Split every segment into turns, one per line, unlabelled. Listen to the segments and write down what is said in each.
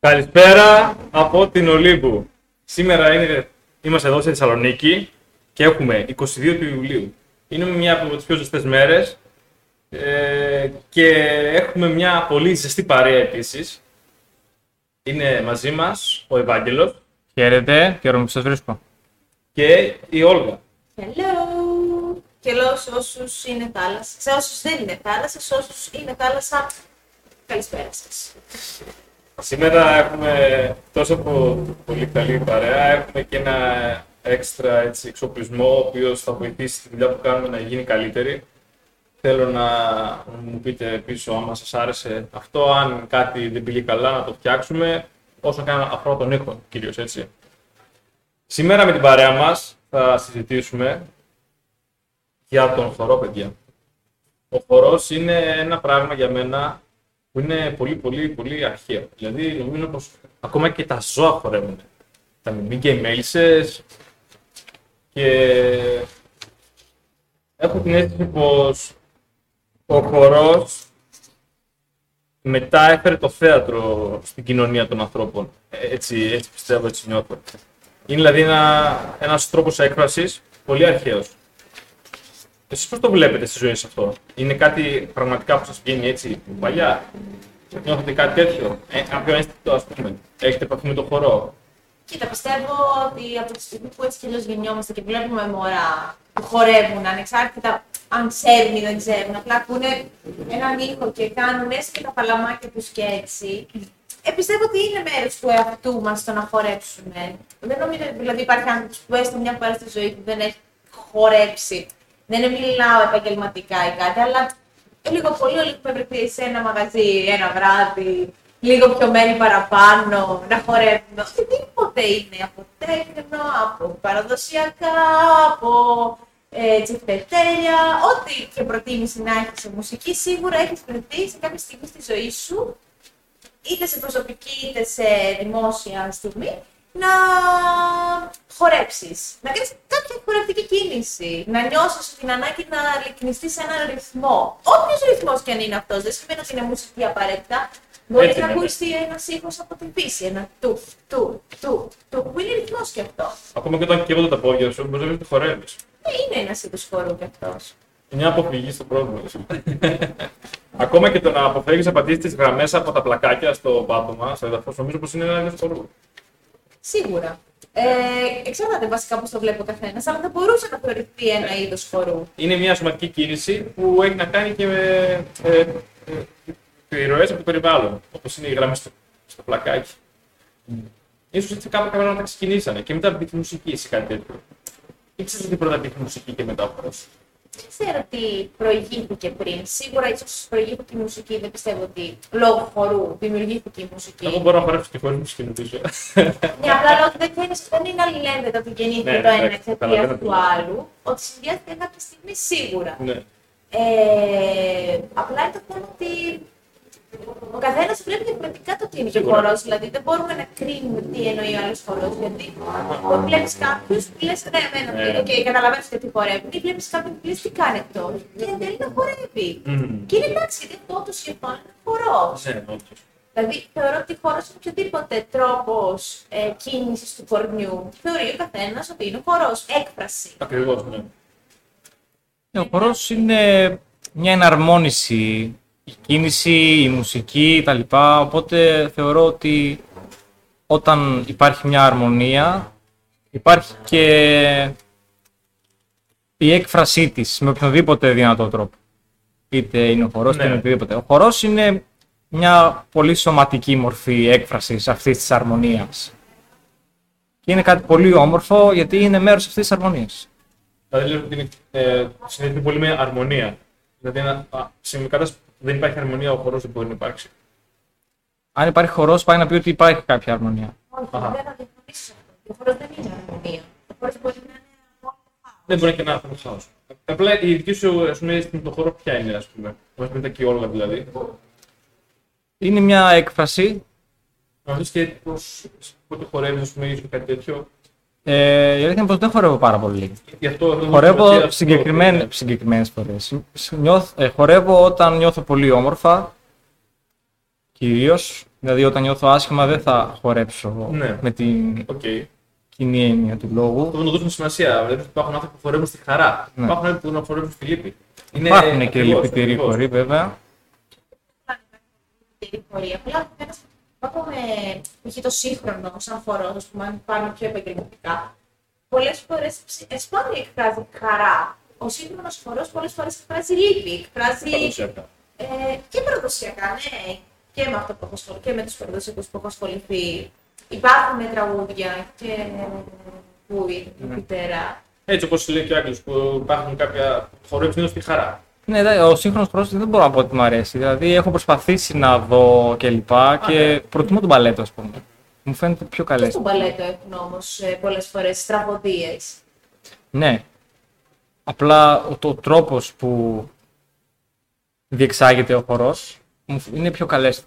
Καλησπέρα από την Ολύμπου. Σήμερα είναι, είμαστε εδώ στη Θεσσαλονίκη και έχουμε 22 του Ιουλίου. Είναι μια από τις πιο ζεστές μέρες ε, και έχουμε μια πολύ ζεστή παρέα επίσης. Είναι μαζί μας ο Ευάγγελος
Χαίρετε, χαίρομαι που σας βρίσκω.
και η Όλγα.
Hello! Και λέω σε όσους είναι θάλασσα, σε όσους δεν είναι θάλασσα, σε όσους είναι θάλασσα, καλησπέρα σας.
Σήμερα έχουμε τόσο από πολύ καλή παρέα, έχουμε και ένα έξτρα έτσι, εξοπλισμό, ο οποίος θα βοηθήσει τη δουλειά που κάνουμε να γίνει καλύτερη. Θέλω να μου πείτε πίσω άμα σας άρεσε αυτό, αν κάτι δεν πήγε καλά να το φτιάξουμε, όσο και αν αφορά τον ήχο κυρίως, έτσι. Σήμερα με την παρέα μας θα συζητήσουμε για τον χορό, παιδιά. Ο χορός είναι ένα πράγμα για μένα που είναι πολύ πολύ πολύ αρχαίο. Δηλαδή νομίζω πως ακόμα και τα ζώα χορεύουν. Τα μιμίκια, οι μέλισσες και έχω την αίσθηση πως ο χορός μετά έφερε το θέατρο στην κοινωνία των ανθρώπων. Ε, Έτσι, έτσι πιστεύω, έτσι νιώθω. Είναι δηλαδή ένα, ένας τρόπος έκφρασης πολύ αρχαίος. Εσείς πώς το βλέπετε στη ζωή σας αυτό; Είναι κάτι πραγματικά που σας βγαίνει έτσι παλιά; Νιώθετε κάτι τέτοιο; Ε, κάποιο αίσθητο ας πούμε. Έχετε επαφή με το χορό;
Κοίτα, πιστεύω ότι από τη στιγμή που έτσι κι αλλιώς γεννιόμαστε και βλέπουμε μωρά που χορεύουν, ανεξάρτητα αν ξέρουν ή δεν ξέρουν, απλά ακούνε έναν ήχο και κάνουν έστω και τα παλαμάκια τους και έτσι, ε, πιστεύω ότι είναι μέρος του εαυτού μας το να χορέψουμε. Δεν νομίζω, δηλαδή υπάρχει άνθρωπος που έστω μια φορά στη ζωή του δεν έχει χορέψει. Δεν μιλάω επαγγελματικά ή κάτι, αλλά λίγο πολύ όλοι που βρεθεί σε ένα μαγαζί ένα βράδυ, λίγο πιο μέρη παραπάνω, να χορεύουμε. Οτιδήποτε είναι, από τέκνο, από παραδοσιακά, από ε, τσιφτετέλια, ό,τι και προτίμηση να έχεις σε μουσική, σίγουρα έχεις βρεθεί σε κάποια στιγμή στη ζωή σου, είτε σε προσωπική είτε σε δημόσια στιγμή, να χορέψεις, να κάνεις κάποια χορευτική κίνηση, να νιώσεις την ανάγκη να λυκνιστείς σε έναν ρυθμό. Όποιος ρυθμός και αν είναι αυτός, δεν σημαίνει ότι είναι μουσική απαραίτητα. Μπορεί
Έτσι
να
είναι.
ακούσει ένας ήχος από την φύση, ένα του, του, του, του, που είναι ρυθμός και αυτό.
Ακόμα και όταν καίγονται τα πόδια σου, μπορεί να μην το χορεύεις.
Ε, είναι ένας είδο χορού κι αυτός.
Είναι μια αποφυγή στο πρόβλημα. Ακόμα και το να αποφεύγεις να πατήσεις τις γραμμές από τα πλακάκια στο πάτωμα, στο έδαφος, νομίζω πως είναι ένα είδος χορού.
Σίγουρα. Ε, εξαρτάται βασικά πώς το βλέπει ο καθένας, αλλά θα μπορούσε να θεωρηθεί ένα είδος χορού.
Είναι μια σωματική κίνηση που έχει να κάνει και με ε, ε, επιρροέ από το περιβάλλον. Όπως είναι οι γραμμέ στο, στο πλακάκι. Ίσως έτσι κάπου κάποια να τα ξεκινήσανε και μετά μπήκε η μουσική σε κάτι τέτοιο. Ήξερες ότι πρώτα μπήκε η μουσική και μετά ο χορός.
Δεν ξέρω τι προηγήθηκε πριν. Σίγουρα ίσως προηγήθηκε η μουσική. Δεν πιστεύω ότι λόγω χορού δημιουργήθηκε η μουσική.
Εγώ μπορώ να χορέψω και χωρίς μουσική νομίζω.
Ναι, απλά λέω ότι δεν, είναι, δεν είναι αλληλένδετα ότι γεννήθηκε
Ναι,
το ένα
εντάξει,
εξαιτίας
καταλαβαίνω
του
τι λες.
άλλου. Ότι συνδυάστηκε κάποια στιγμή σίγουρα.
ναι.
Ε, απλά είναι το θέμα ότι ο καθένας βλέπει διαφορετικά το τι είναι και
Σίγουρα.
χορός. Δηλαδή δεν μπορούμε να κρίνουμε τι εννοεί ο άλλος χορός. Γιατί όταν βλέπεις κάποιους που λες, ναι, εμένα,
Ναι.
οκ, καταλαβαίνω και τι χορεύει. Ή βλέπεις κάποιον που λες τι κάνει αυτός. Και εν τέλει να χορεύει.
Μμμ.
Και είναι εντάξει, γιατί αυτό το σχεδόν είναι χορός.
Ναι, όντως.
Δηλαδή θεωρώ ότι χορός είναι οποιοδήποτε τρόπος ε, κίνησης του κορμιού. Θεωρεί ο καθένας ότι είναι χορός. Έκφραση.
Ακριβώς, ναι.
Ε, Ο χορός είναι μια εναρμόνιση, η κίνηση, η μουσική κτλ. Οπότε θεωρώ ότι όταν υπάρχει μια αρμονία, υπάρχει και η έκφρασή της με οποιοδήποτε δυνατό τρόπο. Είτε είναι ο χορός,
Ναι.
είτε είναι οτιδήποτε. Ο χορός είναι μια πολύ σωματική μορφή έκφρασης αυτής της αρμονίας. Και είναι κάτι πολύ όμορφο γιατί είναι μέρος αυτής της αρμονίας.
Δηλαδή λέω ότι είναι, ε, συνδέεται πολύ με αρμονία. Δηλαδή ένα, α, σε μια κατάσταση που δεν υπάρχει αρμονία, ο χορός δεν μπορεί να υπάρξει.
Αν υπάρχει χορός, πάει να πει ότι υπάρχει κάποια αρμονία.
Όχι,
Αχα.
δεν θα διαφωνήσω. Ο χορός δεν είναι αρμονία. Ο χορός μπορεί να είναι μόνο
Δεν μπορεί και να είναι χάος. Απλά η δική σου ας πούμε, αίσθηση με το χώρο ποια είναι, ας πούμε. Μα πείτε και όλα δηλαδή.
Είναι μια έκφραση.
Να δει και πώ πότε χορεύεις, ας πούμε, ή κάτι τέτοιο.
Ε, η αλήθεια είναι πως δεν χορεύω πάρα πολύ.
Γι' αυτό αυτό
Χορεύω
αυτό-
συγκεκριμένες, συγκεκριμένες φορές. Νιώθ- ε, χορεύω όταν νιώθω πολύ όμορφα. Κυρίως. Δηλαδή, όταν νιώθω άσχημα, δεν θα χορέψω
Ναι.
με την
Οκ.
κοινή έννοια του λόγου.
Αυτό δεν το δώσουμε σημασία. Δηλαδή υπάρχουν άνθρωποι που χορεύουν στη χαρά.
Ναι.
Υπάρχουν άνθρωποι που να χορεύουν στη λύπη. Είναι
Υπάρχουν και
ακριβώς,
λυπητεροί
ακριβώς.
χωρί, βέβαια.
την πορεία. Απλά ένα πάμε π.χ. το σύγχρονο, σαν χορό, ας πούμε, αν πάμε πιο επαγγελματικά, πολλές φορές σπάνια εκφράζει χαρά. Ο σύγχρονος χορό πολλές φορές εκφράζει λύπη, εκφράζει.
Παραδοσιακά.
Ε, και παραδοσιακά, ναι. Και με αυτό που έχω ασχοληθεί, και με τους παραδοσιακούς που έχω ασχοληθεί. Υπάρχουν τραγούδια και που η
Ναι.
μητέρα.
Έτσι όπως λέει και ο Άγγλος, που υπάρχουν κάποια που χορεύουν συνήθω στη χαρά.
Ναι, δε- ο σύγχρονος χορό δεν μπορώ να πω ότι μου αρέσει. Δηλαδή, έχω προσπαθήσει να δω κλπ. Και,
ναι.
προτιμώ τον παλέτο, ας πούμε. Μου φαίνεται πιο
Και
καλές.
στον παλέτο έχουν όμως πολλές φορές τραγωδίες.
Ναι. Απλά ο το τρόπος που διεξάγεται ο χορός μου φ- είναι πιο καλές.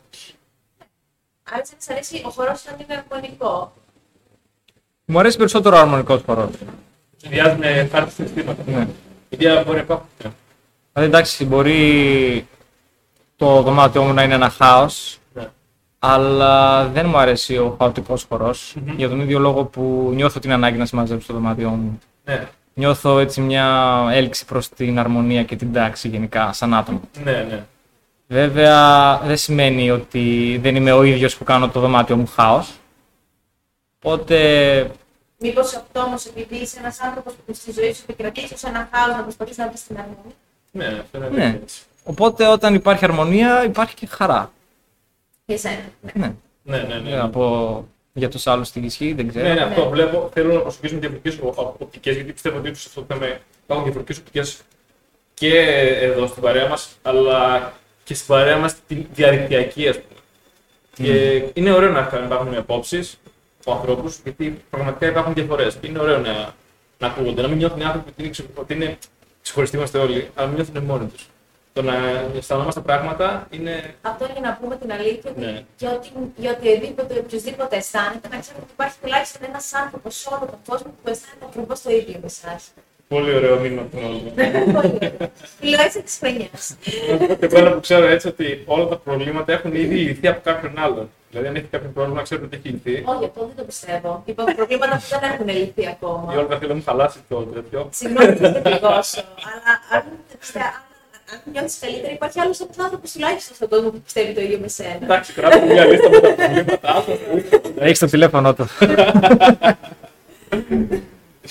Άρα, έτσι, σα αρέσει ο χορός όταν είναι αρμονικό.
Μου αρέσει περισσότερο ο αρμονικός χορός.
Συνδυάζουν χάρτη συναισθήματα.
Ναι.
Γιατί μπορεί να υπάρχουν.
Δηλαδή εντάξει, μπορεί το δωμάτιό μου να είναι ένα χάος,
Ναι.
αλλά δεν μου αρέσει ο χαοτικός χορός,
Μμμ.
για τον ίδιο λόγο που νιώθω την ανάγκη να συμμαζέψω το δωμάτιό μου.
Ναι,
Νιώθω έτσι μια έλξη προς την αρμονία και την τάξη γενικά, σαν άτομο.
ναι, ναι.
Βέβαια δεν σημαίνει ότι δεν είμαι ο ίδιος που κάνω το δωμάτιο μου χάος. Οπότε
Μήπως αυτό όμως επειδή είσαι ένας άνθρωπος που στη ζωή σου επικρατεί ω ένα χάος να προσπαθείς να βρεις την αρμονία;
Ναι, αυτό είναι
Ναι.
έτσι.
Οπότε όταν υπάρχει αρμονία υπάρχει και χαρά.
Για εσένα. Ναι.
Ναι.
Ναι, ναι, ναι.
Δεν θα πω για τους άλλους τι ισχύει, δεν ξέρω.
Ναι, ναι, αυτό
Ναι.
βλέπω. Θέλω να προσεγγίσουμε διαφορετικέ οπτικές, γιατί πιστεύω ότι σε αυτό το θέμα υπάρχουν διαφορετικές οπτικές και εδώ στην παρέα μας, αλλά και στην παρέα μας τη διαδικτυακή, ας πούμε. Και είναι ωραίο να υπάρχουν απόψεις από ανθρώπους, γιατί πραγματικά υπάρχουν διαφορές. Είναι ωραίο να, να ακούγονται, να μην νιώθουν οι άνθρωποι ότι είναι, ξε- ότι είναι ξεχωριστοί είμαστε όλοι, αλλά να μην νιώθουν μόνοι τους. Το να αισθανόμαστε πράγματα είναι.
Αυτό για να πούμε την αλήθεια ότι
Ναι.
για, ότι, για οτιδήποτε, οποιοδήποτε αισθάνεται, να ξέρετε ότι υπάρχει τουλάχιστον ένας άνθρωπος σε όλο τον κόσμο που αισθάνεται ακριβώς το ίδιο με εσάς.
Πολύ ωραίο μήνυμα από τον όλο.
Τηλεόραση τη χρονιά.
Και πέρα που ξέρω έτσι ότι όλα τα προβλήματα έχουν ήδη λυθεί από κάποιον άλλον. Δηλαδή, αν έχει κάποιο πρόβλημα, ξέρω ότι έχει λυθεί.
Όχι, αυτό δεν το πιστεύω. Υπάρχουν προβλήματα που δεν έχουν λυθεί
Η
ακόμα.
Όλγα θέλει να μου χαλάσει το τέτοιο.
Συγγνώμη που δεν πληγώσω, αλλά αν, πιστεύω- αν νιώθεις καλύτερα, υπάρχει άλλος άνθρωπο τουλάχιστον στον κόσμο που πιστεύει το ίδιο με σένα.
Εντάξει, κράτα μια λίστα με τα προβλήματά σου.
Έχεις το τηλέφωνο του.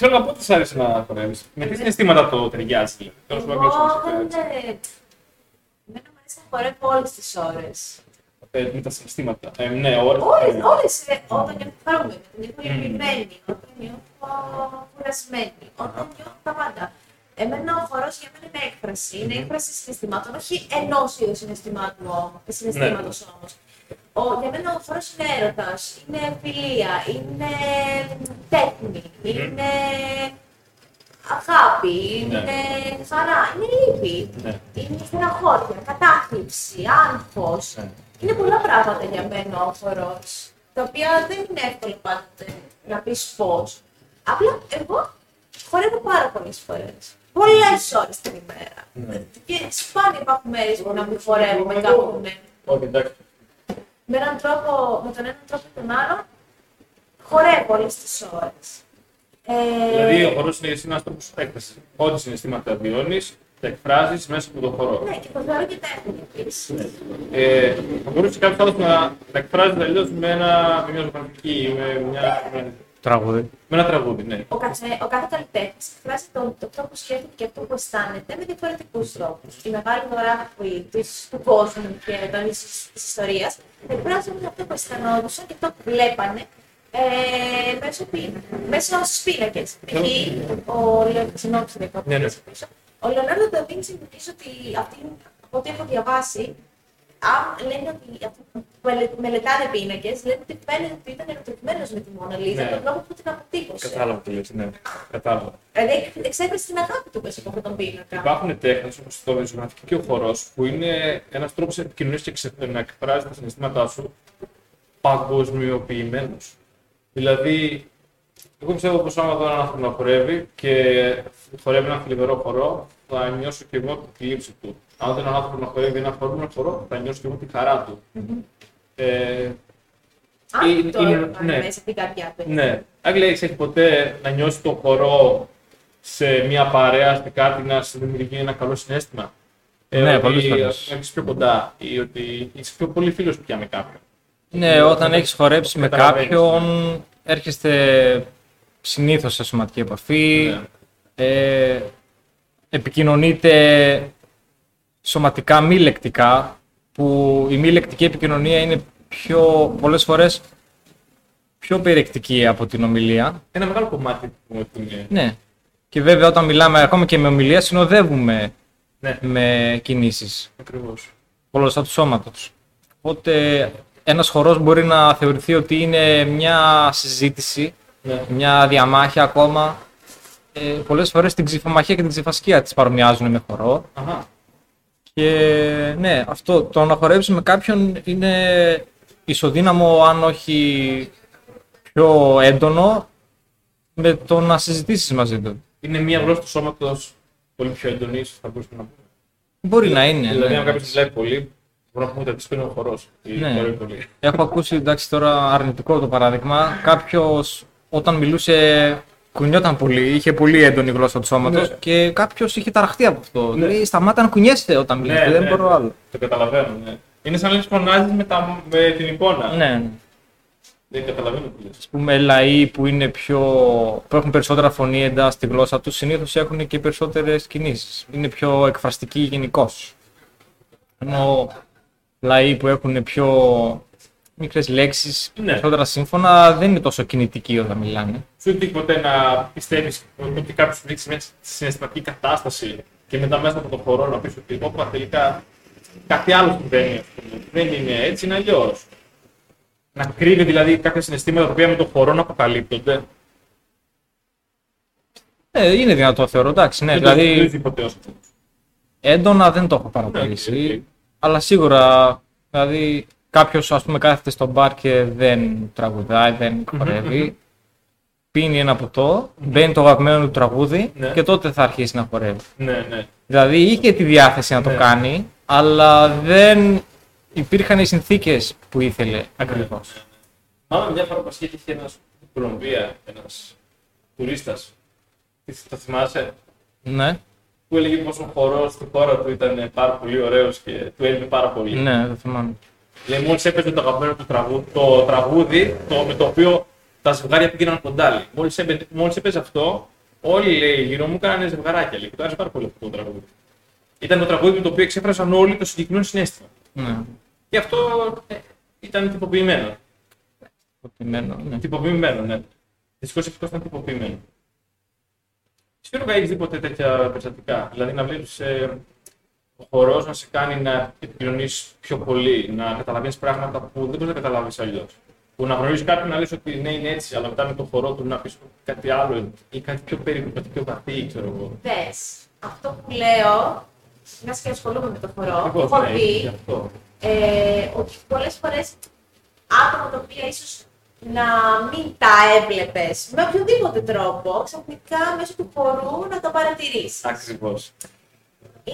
Εσύ Όλγα, πότε σ' άρεσε να χορεύεις. Με τι συναισθήματα το ταιριάζει, δηλαδή. Τέλο πάντων,
Εγώ
ποιος
δεν.
είναι
Εμένα μου αρέσει να χορεύω όλες τις ώρες.
Ε, Με τα συναισθήματα. Ε, Ναι, ώρες.
Όλες,
ε,
όλες, ε, όταν νιώθω χαρούμενη, όταν νιώθω λυπημένη, όταν νιώθω κουρασμένη, όταν νιώθω τα πάντα. Εμένα ο χορός για μένα είναι έκφραση. Είναι έκφραση συναισθημάτων, όχι ενός είδους συναισθημάτου όμως, συναισθήματος όμως. Ο, για μένα ο χορός είναι έρωτας, είναι φιλία, είναι τέχνη, είναι αγάπη, είναι χαρά, είναι λύπη,
Ναι.
είναι στεναχώρια, κατάθλιψη, άγχος.
Ναι.
Είναι πολλά πράγματα για μένα ο χορός, τα οποία δεν είναι εύκολο πάντοτε να πεις πώς. Απλά εγώ χορεύω πάρα πολλές φορές. Πολλές ώρες την ημέρα. Και σπάνια υπάρχουν μέρες που να μην χορεύω με κάποιον έναν.
Όχι, εντάξει.
Με έναν τρόπο, με τον έναν τρόπο ή τον άλλον, χορεύω όλες τις ώρες. Ε,
Δηλαδή, ο χορός είναι ένας τρόπος έκφραση. Ό,τι συναισθήματα βιώνεις, τα εκφράζεις μέσα από τον χορό.
Ναι, και το θεωρώ και τέχνη επίσης.
Ε, θα μπορούσε κάποιος άλλος να, να εκφράζει αλλιώς με, ένα- με μια ζωγραφική ή με, μια, με,
Τραγούδι.
με ένα τραγούδι. Ναι.
Ο, καθε, ο κάθε καλλιτέχνη εκφράζει τον, τον τρόπο που σκέφτεται και αυτό που αισθάνεται με διαφορετικούς τρόπους. Η μεγάλη ζωγράφοι της- του κόσμου και της ιστορίας εκφράζουν αυτό που αισθανόντουσαν και αυτό που βλέπανε ε, μέσω, πίνα, μέσω στους πίνακες. Π.χ. ο Λεω- συγγνώμη, σε διακόπτω,
Ναι, ναι.
πίσω πίσω. Ο Λεωνάρντο Νταβίντσι νομίζω ότι αυτή, από ό,τι έχω διαβάσει, αν λένε ότι αυτοί που μελε- μελετάνε πίνακες, λένε ότι φαίνεται ότι ήταν ερωτευμένος με τη Μόνα Λίζα,
Ναι.
τον τρόπο που την αποτύπωσε.
Κατάλαβα τι λες, ναι. Κατάλαβα.
Δηλαδή εξέφρασε την αγάπη του μέσα από αυτόν τον πίνακα.
Υπάρχουν τέχνες όπως το ζωγραφική και ο χορός που είναι ένας τρόπος επικοινωνίας και ξε- να εκφράζει τα συναισθήματά σου παγκοσμιοποιημένο. Δηλαδή, εγώ πιστεύω πως άμα δω έναν άνθρωπο να χορεύει και χορεύει ένα θλιβερό χορό, θα νιώσω και εγώ τη λήψη του. Αν δω έναν άνθρωπο να χορεύει ένα χορό, χορό θα νιώσω και εγώ τη χαρά του. Ε,
Αν
είναι-
το
είναι-
έβαλε
ναι.
μέσα στην καρδιά του.
ναι. Άγγελε, έχεις έχει ποτέ να νιώσεις το χορό σε μια παρέα, σε κάτι να σου δημιουργεί ένα καλό συνέστημα;
Ναι,
ότι
πολλές φορές.
Έχεις πιο κοντά ή ότι είσαι πιο πολύ φίλος πια με κάποιον.
Ναι, όταν έχεις χορέψει με
Καταλαβαίνεις,
κάποιον, έρχεστε συνήθως σε σωματική επαφή,
Ναι.
ε, επικοινωνείτε σωματικά μη λεκτικά, που η μη λεκτική επικοινωνία είναι πιο, πολλές φορές πιο περιεκτική από την ομιλία.
Ένα μεγάλο κομμάτι που είναι.
Ναι. Και βέβαια όταν μιλάμε ακόμα και με ομιλία συνοδεύουμε
Ναι,
με κινήσεις
ακριβώς.
πολλωστά τους σώματος. Οπότε ένας χορός μπορεί να θεωρηθεί ότι είναι μια συζήτηση,
Ναι.
μια διαμάχη ακόμα. Ε, πολλές φορές την ψηφομαχία και την ψηφασκία τις παρομοιάζουν με χορό.
Αχα.
Και ναι, αυτό το να χορέψει με κάποιον είναι ισοδύναμο, αν όχι πιο έντονο, με το να συζητήσεις μαζί του.
Είναι μια γλώσσα του σώματος πολύ πιο έντονη, ίσως θα μπορούσαμε να πούμε.
Μπορεί να είναι.
Δηλαδή,
ναι.
αν κάποιος μιλάει πολύ, μπορούμε να πούμε ότι είναι ο χορός.
Ναι.
πολύ.
Έχω ακούσει εντάξει τώρα αρνητικό το παράδειγμα. Κάποιος όταν μιλούσε κουνιόταν πολύ, είχε πολύ έντονη γλώσσα του σώματος
Ναι.
και κάποιος είχε ταραχτεί από αυτό.
Ναι.
Δηλαδή σταμάτα να κουνιέσαι όταν μιλάς,
Ναι,
δεν
ναι,
μπορώ
ναι.
άλλο.
Το καταλαβαίνω, ναι. Είναι σαν να λες φωνάζεις με, τα- με την εικόνα.
Ναι.
Δεν καταλαβαίνω τι λες.
Α πούμε, λαοί που, είναι πιο... που έχουν περισσότερα φωνή εντά στη γλώσσα τους συνήθως έχουν και περισσότερες κινήσεις. Είναι πιο εκφραστικοί γενικώς. Ενώ λαοί που έχουν πιο μικρές λέξεις,
Ναι.
περισσότερα σύμφωνα, δεν είναι τόσο κινητικοί όταν μιλάνε.
Σου έχει ποτέ να πιστεύεις ότι κάποιος σου δείξει μια συναισθηματική κατάσταση και μετά μέσα από το χορό να πεις ότι όπα τελικά κάτι άλλο συμβαίνει. ας πούμε. Δεν είναι έτσι, είναι αλλιώς. Να κρύβει δηλαδή κάποια συναισθήματα τα οποία με το χορό να αποκαλύπτονται.
Ε, είναι δυνατό θεωρώ, εντάξει. Ναι,
Δεν το- δεν το
δηλαδή
έχει ποτέ ως αυτό.
έντονα δεν το έχω
Ναι,
παρατηρήσει.
οκ.
Αλλά σίγουρα, δηλαδή, κάποιος ας πούμε κάθεται στο μπαρ και δεν τραγουδάει, δεν χορεύει. Πίνει ένα ποτό, μπαίνει το αγαπημένο του τραγούδι
Ναι.
και τότε θα αρχίσει να χορεύει.
Ναι, ναι.
Δηλαδή είχε τη διάθεση να το
Ναι.
κάνει, αλλά δεν υπήρχαν οι συνθήκες που ήθελε ακριβώς.
Μάλλον μια φορά που είχε ένας στην Κολομβία, ένας τουρίστας. Το θυμάσαι,
Ναι,
που έλεγε πως ο χορός στη χώρα του ήταν πάρα πολύ ωραίος και του έλειπε πάρα πολύ.
ναι, δεν θυμάμαι.
Λέει, μόλις έπαιζε το αγαπημένο του τραγούδι, το τραγούδι το, με το οποίο τα ζευγάρια πήγαιναν κοντά. λέει. Μόλις, έπαι, μόλις έπαιζε αυτό, όλοι λέει, γύρω μου κάνανε ζευγαράκια. Λέει, και του άρεσε πάρα πολύ αυτό το τραγούδι. Ήταν το τραγούδι με το οποίο εξέφρασαν όλοι το συγκεκριμένο συνέστημα.
Ναι,
Και αυτό ε, ήταν τυποποιημένο.
προτιμένο, ναι.
Τυποποιημένο, ναι. Δυστυχώς ευτυχώς ήταν τυποποιημένο. Σίγουρα έχεις δει ποτέ τέτοια περιστατικά; Δηλαδή να βλέπεις ε, ο χορός να σε κάνει να επικοινωνεί πιο πολύ, να καταλαβαίνεις πράγματα που δεν μπορείς να καταλάβεις αλλιώς. Που να γνωρίζεις κάποιον να λες ότι ναι, είναι έτσι, αλλά μετά με τον χορό του να πεις κάτι άλλο ή κάτι πιο περίπου, κάτι πιο βαθύ, ξέρω εγώ.
Δες, αυτό που λέω, μια και ασχολούμαι με το χορό,
Ακριβώς,
έχω
ναι, γι'
δει
αυτό.
ε, ότι πολλές φορές άτομα τα οποία ίσως να μην τα έβλεπες με οποιοδήποτε τρόπο, ξαφνικά μέσω του χορού να το παρατηρήσεις.
Ακριβώς.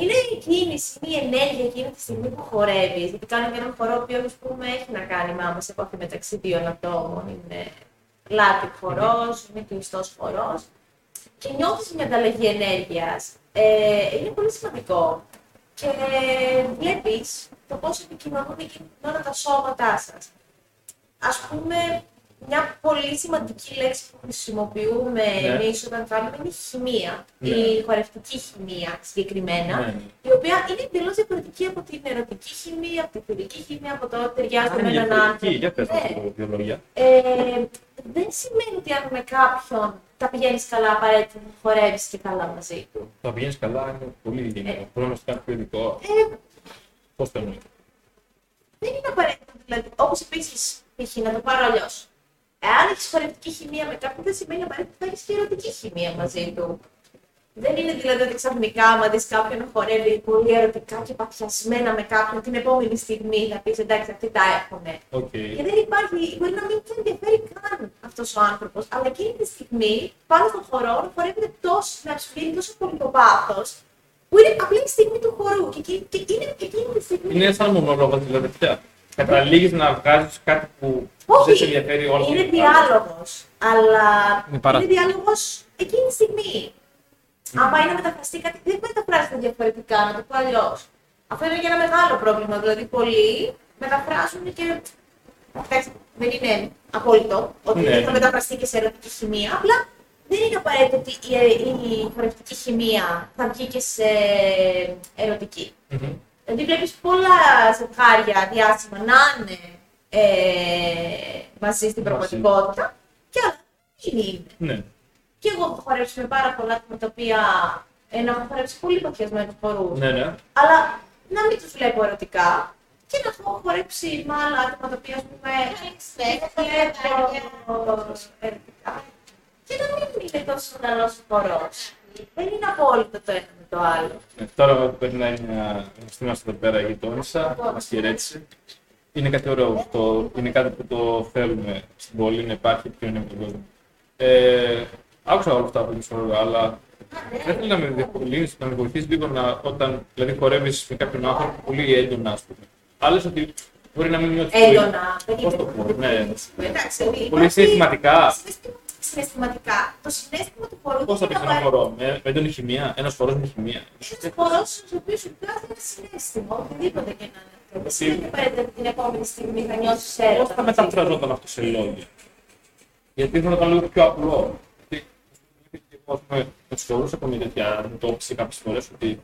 Είναι η κίνηση, είναι η ενέργεια εκείνη τη στιγμή που χορεύεις. Γιατί κάνουμε έναν χορό ο οποίο ας πούμε, έχει να κάνει με άμεση επαφή μεταξύ δύο ατόμων. Είναι λάτρης χορός, είναι κλειστός χορός. Και νιώθεις μια ανταλλαγή ενέργειας. Ε, είναι πολύ σημαντικό. Και βλέπεις το πώς επικοινωνούν εκείνη την ώρα τα σώματά σας. Α πούμε, μια πολύ σημαντική λέξη που χρησιμοποιούμε
Ναι.
εμείς όταν κάνουμε είναι η χημεία.
Ναι.
Η χορευτική χημεία συγκεκριμένα.
Ναι, ναι.
Η οποία είναι εντελώς διαφορετική από την ερωτική χημεία, από την φιλική χημεία, από το ότι ταιριάζουμε με έναν άνθρωπο.
Για πες
Ναι.
μας δύο λόγια.
Ε, δεν σημαίνει ότι αν με κάποιον τα πηγαίνεις καλά, απαραίτητα να χορεύεις και καλά μαζί του.
Το πηγαίνεις καλά, είναι πολύ γενικό.
Ε.
Πρέπει να στο κάνει πιο ειδικό.
Ε,
Πώς το εννοείς;
δεν είναι απαραίτητο. Δηλαδή, όπως επίσης, π.χ. να το πάρω αλλιώς. Εάν έχει χορευτική χημεία με κάποιον, δεν σημαίνει απαραίτητα ότι θα έχει και ερωτική χημεία μαζί του. Δεν είναι δηλαδή ότι ξαφνικά, άμα δεις κάποιον να χορεύει πολύ ερωτικά και παθιασμένα με κάποιον, την επόμενη στιγμή θα πεις εντάξει, αυτοί τα έχουν.
Οκ.
Και δεν υπάρχει, μπορεί να μην τον ενδιαφέρει καν αυτός ο άνθρωπος, αλλά εκείνη τη στιγμή πάνω στον χορό να χορεύεται τόσο, να ψηφίσει τόσο πολύ το πάθο, που είναι απλή η στιγμή του χορού. Και, εκεί- και είναι εκείνη τη στιγμή.
Είναι σαν μονόλογο δηλαδή πια. Καταλήγεις να βγάζεις κάτι που
Όχι,
δεν σε ενδιαφέρει όλο
είναι διάλογος, αλλά
Είναι παρά-
είναι διάλογος εκείνη τη στιγμή. Άμα είναι να μεταφραστεί κάτι, δεν μεταφράζεται διαφορετικά, να το πω αλλιώς. Αυτό είναι και ένα μεγάλο πρόβλημα. Δηλαδή, πολλοί μεταφράζουν και. Εντάξει, δεν είναι απόλυτο ότι
Ναι.
δεν θα μεταφραστεί και σε ερωτική χημεία. Απλά δεν είναι απαραίτητο ότι η, η χορευτική χημεία θα βγει και σε ερωτική.
Μμμ.
Δηλαδή βλέπεις πολλά ζευγάρια διάσημα να είναι ε, μαζί στην πραγματικότητα και άλλα δεν είναι.
Ναι.
Και εγώ έχω χορέψει με πάρα πολλά άτομα τα οποία ενώ έχω χορέψει πολύ παθιασμένους χορούς.
Ναι, ναι.
Αλλά να μην τους βλέπω ερωτικά και να έχω χορέψει με άλλα άτομα τα οποία, ας πούμε, βλέπω ερωτικά. Και να μην είναι τόσο καλός χορός. Δεν είναι απόλυτο το ένα με το άλλο.
Ε, Τώρα που περνάει μια γνωστή μας εδώ πέρα η γειτόνισσα, μας χαιρέτησε. Είναι κάτι ωραίο αυτό, είναι κάτι που το θέλουμε στην πόλη, να υπάρχει πιο είναι με τον κόσμο. Ε, άκουσα όλα αυτά που είπες ωραία, αλλά θα ήθελα να με διευκολύνεις, να με βοηθήσεις λίγο να, όταν δηλαδή χορεύεις με κάποιον άνθρωπο πολύ έντονα, ας πούμε. Άλλες ότι μπορεί να μην νιώθεις πολύ-
Έντονα. δεν
Πώς
είναι
το πω, ναι.
Εντάξει, υπάρχει-
Πολύ συναισθηματικά.
συναισθημα- Συναισθηματικά. Το συνέστημα του χορού
Πώς θα
είναι
πεις ένα
απαραίτητο.
χορό, με, με έντονη χημεία, ένας χορός με χημεία.
Ένας χορός ο οποίος σου βγάζει ένα συνέστημα, οτιδήποτε και να είναι αυτό. Δεν σημαίνει απαραίτητα ότι την επόμενη στιγμή θα νιώσεις
Πώς
έρωτα.
θα μεταφραζόταν αυτό σε λόγια; Γιατί θέλω να ήταν λίγο πιο απλό. Γιατί εγώ, ας πούμε, με τους χορούς έχω μια τέτοια αντιμετώπιση κάποιες φορές ότι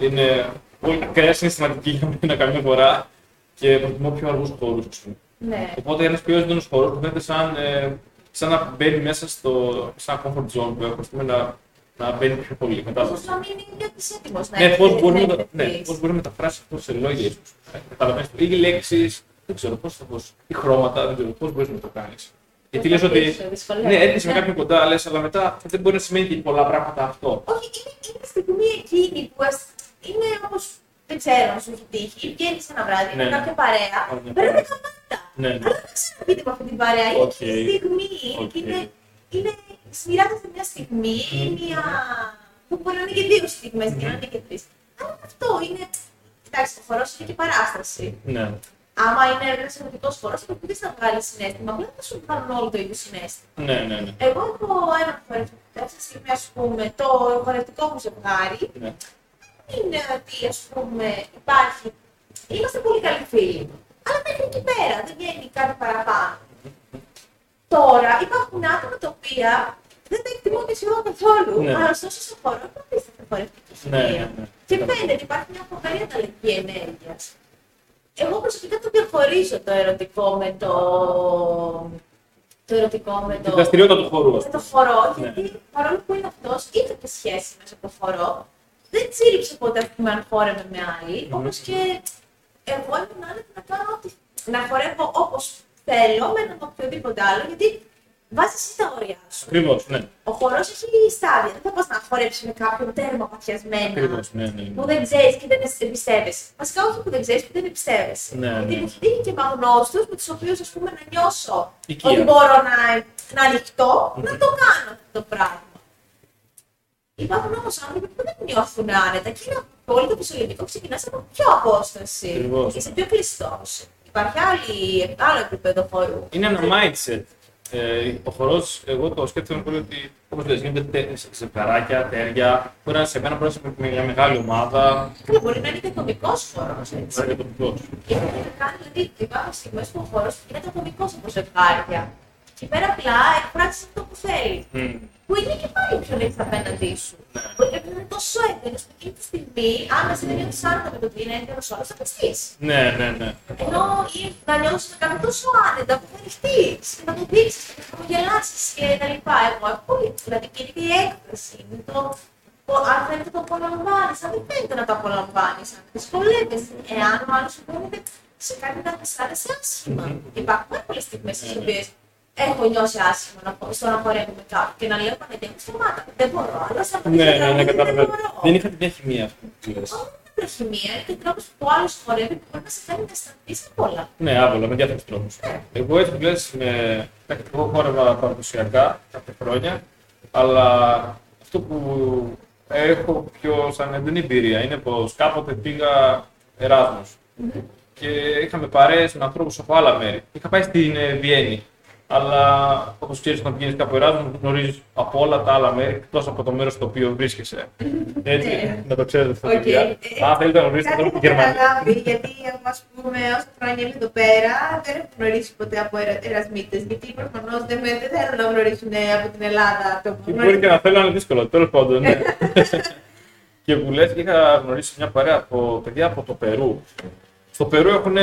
είναι πολύ ακραία συναισθηματική για μένα καμιά φορά και προτιμώ πιο αργούς χορούς. ας πούμε.
Ναι.
Οπότε ένας πιο έντονος χορός που φαίνεται σαν, ε, σαν να μπαίνει μέσα στο σαν comfort zone που έχω, ας πούμε, να, να μπαίνει πιο πολύ. Μετά,
Ίσως να μην είναι έτοιμος να
ναι, πώς μπορεί, να,
να
το- ναι,
εκτεθείς.
πώς μπορεί να μεταφράσει αυτό σε λόγια, ίσως. Ε, Καταλαβαίνεις, ή λέξεις, δεν ξέρω πώς θα πώς, ή χρώματα, δεν ξέρω πώς μπορείς να το κάνεις. Γιατί λες ότι,
Δυσκολεύεται, δυσκολεύεται.
ναι, έρχεσαι με κάποιον κοντά, λες, αλλά μετά δεν μπορεί να σημαίνει και πολλά πράγματα αυτό.
Όχι, είναι, είναι η στιγμή εκείνη που ας- είναι όπως. Δεν ξέρω αν σου έχει τύχει. Βγαίνεις ένα βράδυ
Ναι.
με κάποια παρέα.
Ωραία, ναι.
Περνάει γαμάτα.
Ναι, ναι.
Αλλά δεν ξαναβγείτε με αυτή την παρέα. Είναι
Οκ.
η στιγμή.
Οκ.
Είναι, είναι, μοιράζεται μια στιγμή, μια. που μπορεί να είναι και δύο στιγμές και να είναι και τρεις. Αλλά αυτό είναι. Εντάξει, το χορός είναι και παράσταση.
Ναι.
Άμα είναι ένας ερωτικό χορός, θα πει θα βγάλει συνέστημα. Απλά δεν θα σου βγάλουν όλο το ίδιο συνέστημα.
Ναι, ναι, ναι.
Εγώ έχω ένα χορευτικό. Κάποια στιγμή, ας πούμε, το χορευτικό μου ζευγάρι
ναι.
είναι ότι ας πούμε υπάρχει. Είμαστε πολύ καλοί φίλοι. Αλλά μέχρι εκεί πέρα δεν βγαίνει κάτι παραπάνω. Τώρα υπάρχουν άτομα τα οποία δεν τα εκτιμώ και σχεδόν καθόλου.
Ναι.
Αλλά ωστόσο στο χώρο είναι απίστευτα χορευτική
Ναι, ναι,
χημεία.
ναι.
Και φαίνεται υπάρχει μια φοβερή ανταλλαγή ενέργειας. Εγώ προσωπικά το διαχωρίζω το ερωτικό με το. Το ερωτικό με
Την
το.
δραστηριότητα του χορού, ας
Με
πούμε.
το χορό,
Ναι.
γιατί παρόλο που είναι αυτός, είχε και σχέση μέσα από το χορό. Δεν τσίριψε ποτέ ας πούμε, αν χόρευε με άλλη.
Μμμ.
Όπω και εγώ ήμουν άνετη να κάνω ό,τι. να χορεύω όπως θέλω με έναν οποιοδήποτε άλλο, γιατί βάζεις εσύ τα όρια σου.
Ακριβώς, ναι.
Ο χορός έχει στάδια. Δεν θα πας να χορέψεις με κάποιον τέρμα παθιασμένα
Ακριβώς, ναι, ναι.
που
ναι.
δεν ξέρεις και δεν εμπιστεύεσαι. Βασικά, όχι που δεν ξέρεις, που δεν εμπιστεύεσαι.
Ναι,
Γιατί
ναι.
μου έχει τύχει και με αγνώστου με τους οποίους ας πούμε να νιώσω
Οικία.
ότι μπορώ να, να ανοιχτώ, να το κάνω αυτό το πράγμα. Υπάρχουν όμως άνθρωποι που δεν νιώθουν άνετα και είναι απόλυτα φυσιολογικό. Ξεκινάς από πιο απόσταση.
Ακριβώς.
Είσαι πιο κλειστός. Υπάρχει άλλη, άλλο επίπεδο χώρου.
Είναι ένα mindset. Ε, ο χορός, εγώ το σκέφτομαι πολύ ότι όπως λες, γίνονται τε- ζευγαράκια, τέρια. Μπορεί να σε μένα μπορεί να σε μια μεγάλη ομάδα.
Και μπορεί να είναι και κωμικό χώρος.
Μπορεί να είναι τοπικό.
Και έχει να κάνει, δηλαδή, υπάρχουν στιγμές που ο χώρο γίνεται κωμικό από ζευγάρια. Και πέρα απλά εκφράζει αυτό που θέλει. Που είναι και πάλι πιο νύχτα απέναντί σου. Που είναι τόσο έντονο που εκείνη τη στιγμή, αν εσύ δεν νιώθει άνετα με το ότι είναι έντονο όλος, θα πιστεί.
Ναι, ναι, ναι.
Ενώ ή να νιώσεις με κάποιον τόσο άνετα που θα ρηχτεί και θα το δείξεις και θα το γελάσεις και τα λοιπά. Εγώ έχω πολύ. Δηλαδή και είναι και η έκφραση. Είναι το, το, αν φαίνεται το απολαμβάνεις, αν δεν φαίνεται να το απολαμβάνεις, αν δυσκολεύεσαι. Εάν ο άλλος σου μπορεί σε κάτι να αισθάνεσαι άσχημα. Υπάρχουν πάρα πολλές στιγμές στις οποίες έχω νιώσει άσχημα να, χω- στο να χορεύω με κάποιον και να λέω Πανετέ μου σταμάτα. Δεν μπορώ. Αλλά σαν
Ναι, ναι, ναι,
δεν
καταλαβαίνω.
μπορώ.
Δεν είχα την χημεία αυτή που λες.
Όχι μόνο χημεία, είναι και τρόπο που άλλος χορεύει που μπορεί να σε κάνει να αισθανθεί πολλά.
Ναι, άβολα, με διάφορους τρόπους. Εγώ έτσι που λες, με... εντάξει, εγώ χόρευα παραδοσιακά κάποια χρόνια, αλλά αυτό που έχω πιο σαν έντονη εμπειρία είναι πως κάποτε πήγα Εράσμος. και είχαμε παρέες με ανθρώπους από άλλα μέρη. Είχα πάει στην ε, Βιέννη. Αλλά όπως ξέρεις, όταν πηγαίνεις κάπου Εράσμου, γνωρίζεις από όλα τα άλλα μέρη εκτός από το μέρος στο οποίο βρίσκεσαι. Έτσι,
Ναι.
να το ξέρετε αυτό.
Οκ.
παιδιά.
Ε,
Αν θέλετε να γνωρίσετε
Κάτι
τώρα
έχω
τη Γερμανία.
καταλάβει, γιατί εγώ, ας πούμε, όσα χρόνια είμαι εδώ πέρα, δεν έχω γνωρίσει ποτέ από ερα, ερασμίτες, γιατί προφανώς δεν, με- δεν θέλουν να γνωρίσουν ε, από την Ελλάδα το
Και μπορεί και να θέλω να είναι δύσκολο. Τέλος πάντων, ναι. και που λες, είχα γνωρίσει μια παρέα από παιδιά από το Περού. Στο Περού έχουν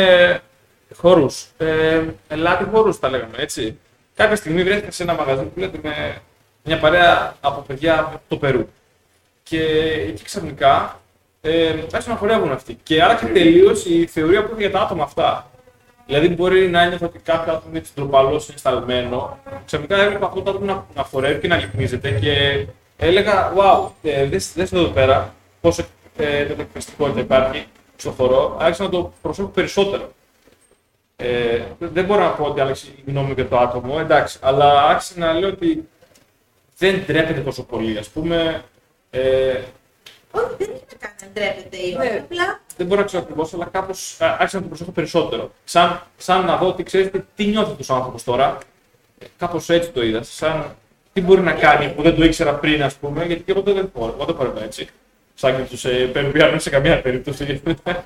χώρου. Ε, ελάτι χώρου, τα λέγαμε έτσι. Κάποια στιγμή βρέθηκα σε ένα μαγαζί που λέτε με μια παρέα από παιδιά από το Περού. Και εκεί ξαφνικά ε, άρχισαν να χορεύουν αυτοί. Και άλλαξε τελείω η θεωρία που είχα για τα άτομα αυτά. Δηλαδή, μπορεί να ένιωθα ότι κάποιο άτομο είναι τροπαλό συναισθαλμένο. Ξαφνικά έβλεπα αυτό το άτομο να, να χορεύει και να λυκνίζεται και έλεγα: Wow, ε, δες, δες εδώ πέρα πόσο ε, εκφραστικότητα υπάρχει στο χορό. Άρχισα να το προσέχω περισσότερο. Ε, δεν μπορώ να πω ότι άλλαξε η γνώμη μου για το άτομο, εντάξει, αλλά άρχισα να λέω ότι δεν τρέπεται τόσο πολύ. Α πούμε, ε,
Όχι, δεν έχει να κάνει να ντρέπεται η
Ναι.
απλά
δεν μπορώ να ξέρω ακριβώς, αλλά κάπως άρχισα να το προσέχω περισσότερο. Σαν, σαν να δω ότι ξέρετε τι νιώθει αυτός ο άνθρωπος τώρα. Κάπως έτσι το είδα. Σαν τι μπορεί να κάνει που δεν το ήξερα πριν, ας πούμε, γιατί και εγώ δεν μπορώ. Εγώ δεν μπορώ έτσι. Σαν και τους ε, Περουβιάνου σε καμία περίπτωση.